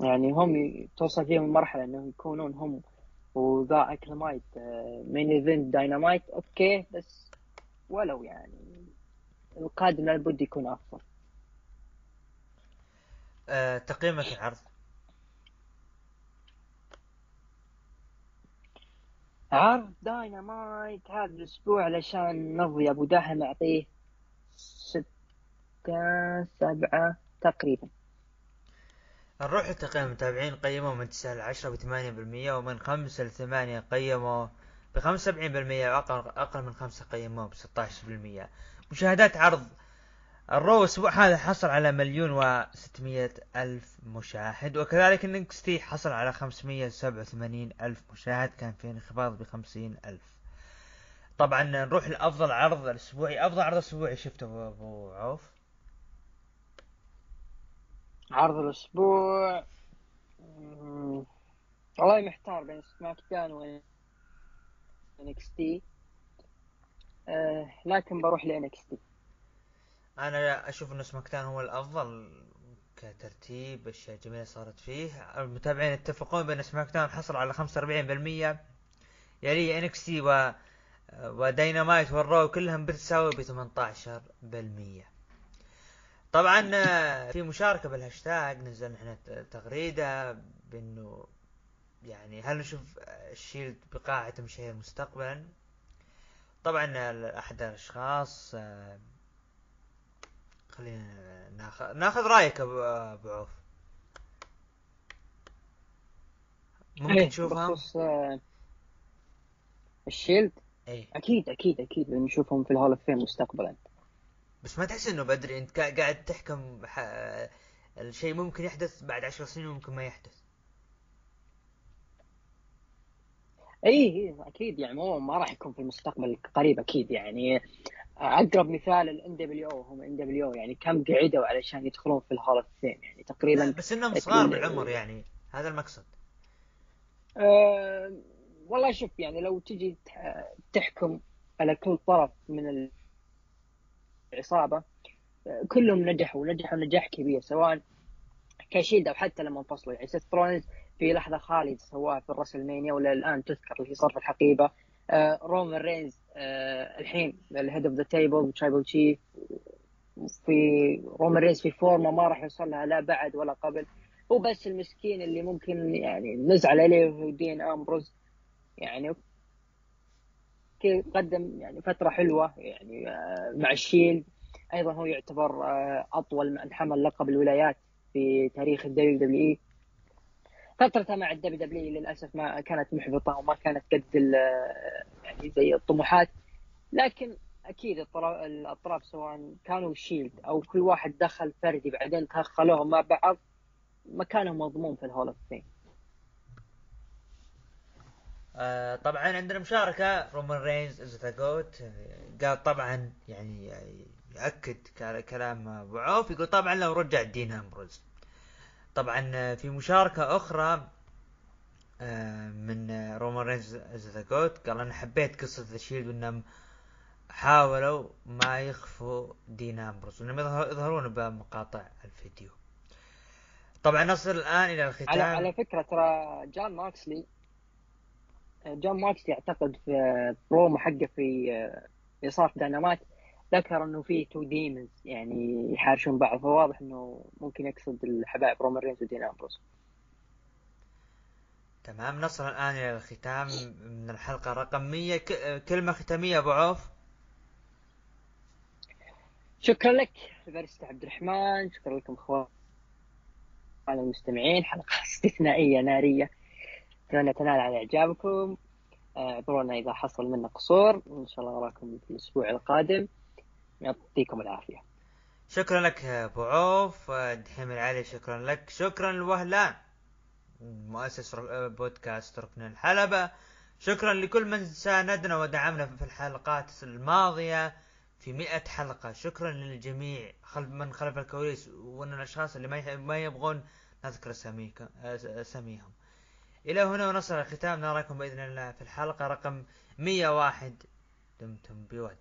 يعني هم توصل فيهم المرحلة إنهم يكونون هم وذا اكلايمد main event داينامايت okay بس ولو يعني القادم لابد يكون أفضل. آه تقييمك العرض عرض. داينامايت هذا الأسبوع علشان نرضي أبو دحم أعطيه ستة سبعة تقريبا. نروح لتقييم المتابعين قيموا من 9 ل 10 ب 8% ومن 5 ل 8 قيموا ب 75% واقل أقل من 5 قيموا ب 16% مشاهدات عرض. الرو الأسبوع هذا حصل على مليون و 600 ألف مشاهد وكذلك ال NXT حصل على 587 ألف مشاهد كان في انخفاض ب 50 ألف. طبعا نروح لافضل عرض الاسبوعي أفضل عرض أسبوعي شفته أبو عوف. عرض الأسبوع. والله محتار بين سماك داون و NXT آه لكن بروح ل NXT أنا أشوف إن سماك داون هو الأفضل كترتيب أشياء جميلة صارت فيه. المتابعين يتفقون بأن سماك داون حصل على 45% يليه NXT و وداينامايت والرو كلهم بالتساوي ب 18% طبعا آه، في مشاركة بالهاشتاج نزلنا إحنا تغريدة بإنه يعني هل نشوف الشيلد بقاعة مشاهير مستقبلا؟ طبعا آه، احد الأشخاص آه، خلينا ناخذ ناخذ رأيك أبو عوف. ممكن إيه، تشوفها؟ الشيلد؟ اي أكيد أكيد أكيد نشوفهم في الهول أوف فيم مستقبلا. بس ما تحس إنه بدري أنت قا- قاعد تحكم ح... الشيء ممكن يحدث بعد عشر سنين وممكن ما يحدث. إي إي أكيد يعني مو ما راح يكون في المستقبل القريب أكيد يعني. أقرب مثال الان دبليو هم إن دبليو يعني كم قعدوا علشان يدخلون في ال Hall of Fame يعني تقريبا بس إنهم. صغار بالعمر يعني. هذا المقصد. أه والله شوف يعني لو تجي تح- تحكم على كل طرف من العصابه آه، كلهم نجحوا نجحوا نجاح كبير سواء ك Shield أو حتى لما انفصلوا. يعني سيث رولينز في لحظة خالدة سواها في الرسلمانيا ولا الآن تذكر اللي صار في الحقيبة. آه رومان رينز آه الحين ال Head of the Table Tribal Chief في رومان رينز في فورمة ما راح يوصل لها لا بعد ولا قبل. هو بس المسكين اللي ممكن يعني نزعل عليه هو دين آمبروز. يعني قدم يعني فترة حلوة يعني آه، مع ال Shield أيضا هو يعتبر آه، أطول من حمل لقب الولايات في تاريخ ال WWE. فترته مع ال WW للأسف ما كانت محبطة وما كانت قد ال- يعني زي الطموحات. لكن أكيد الأطراف سواء كانوا Shield أو كل واحد دخل فردي بعدين دخلوهم مع بعض مكانهم مضمون في ال Hall of Fame آه طبعا عندنا مشاركة رومان رينز is the GOAT قال طبعا يعني كلا- كلام أبو عوف. يقول طبعا لو رجع دين أمبروز. طبعا في مشاركة أخرى آه، من رومان رينز is the GOAT قال أنا حبيت قصة The Shield وانهم حاولوا ما يخفوا دين أمبروز. وانهم يظهر- يظهرون بمقاطع الفيديو. طبعا نصل الآن إلى الختام. على فكرة ترى جون موكسلي جون موكسلي اعتقد في برومو حقه في في صار في داينامات ذكر إنه في two demons يعني يحارشون بعض فواضح إنه ممكن يقصد الحبايب رومان رينز ودين أمبروس. تمام نصل الآن إلى الختام من الحلقة. رقم 100 ك- كلمة ختامية أبو عوف. شكرا لك فارست عبد الرحمن. شكرا لكم إخوان المستمعين. حلقة استثنائية نارية. اتمنى تنال على إعجابكم. آه، اعذرونا إذا حصل منا قصور. إن شاء الله نراكم في الأسبوع القادم. يعطيكم العافية. شكرا لك أبو عوف دحيم العلي شكرا لك. شكرا لوهلان مؤسس رو- بودكاست ركن الحلبة. شكرا لكل من ساندنا ودعمنا في الحلقات الماضية في مئة حلقة. شكرا للجميع خلف من خلف الكواليس وإن الأشخاص اللي ما يبغون نذكر اساميهم إلى هنا ونصل الختام. نراكم بإذن الله في الحلقة. رقم 101 دمتم بود.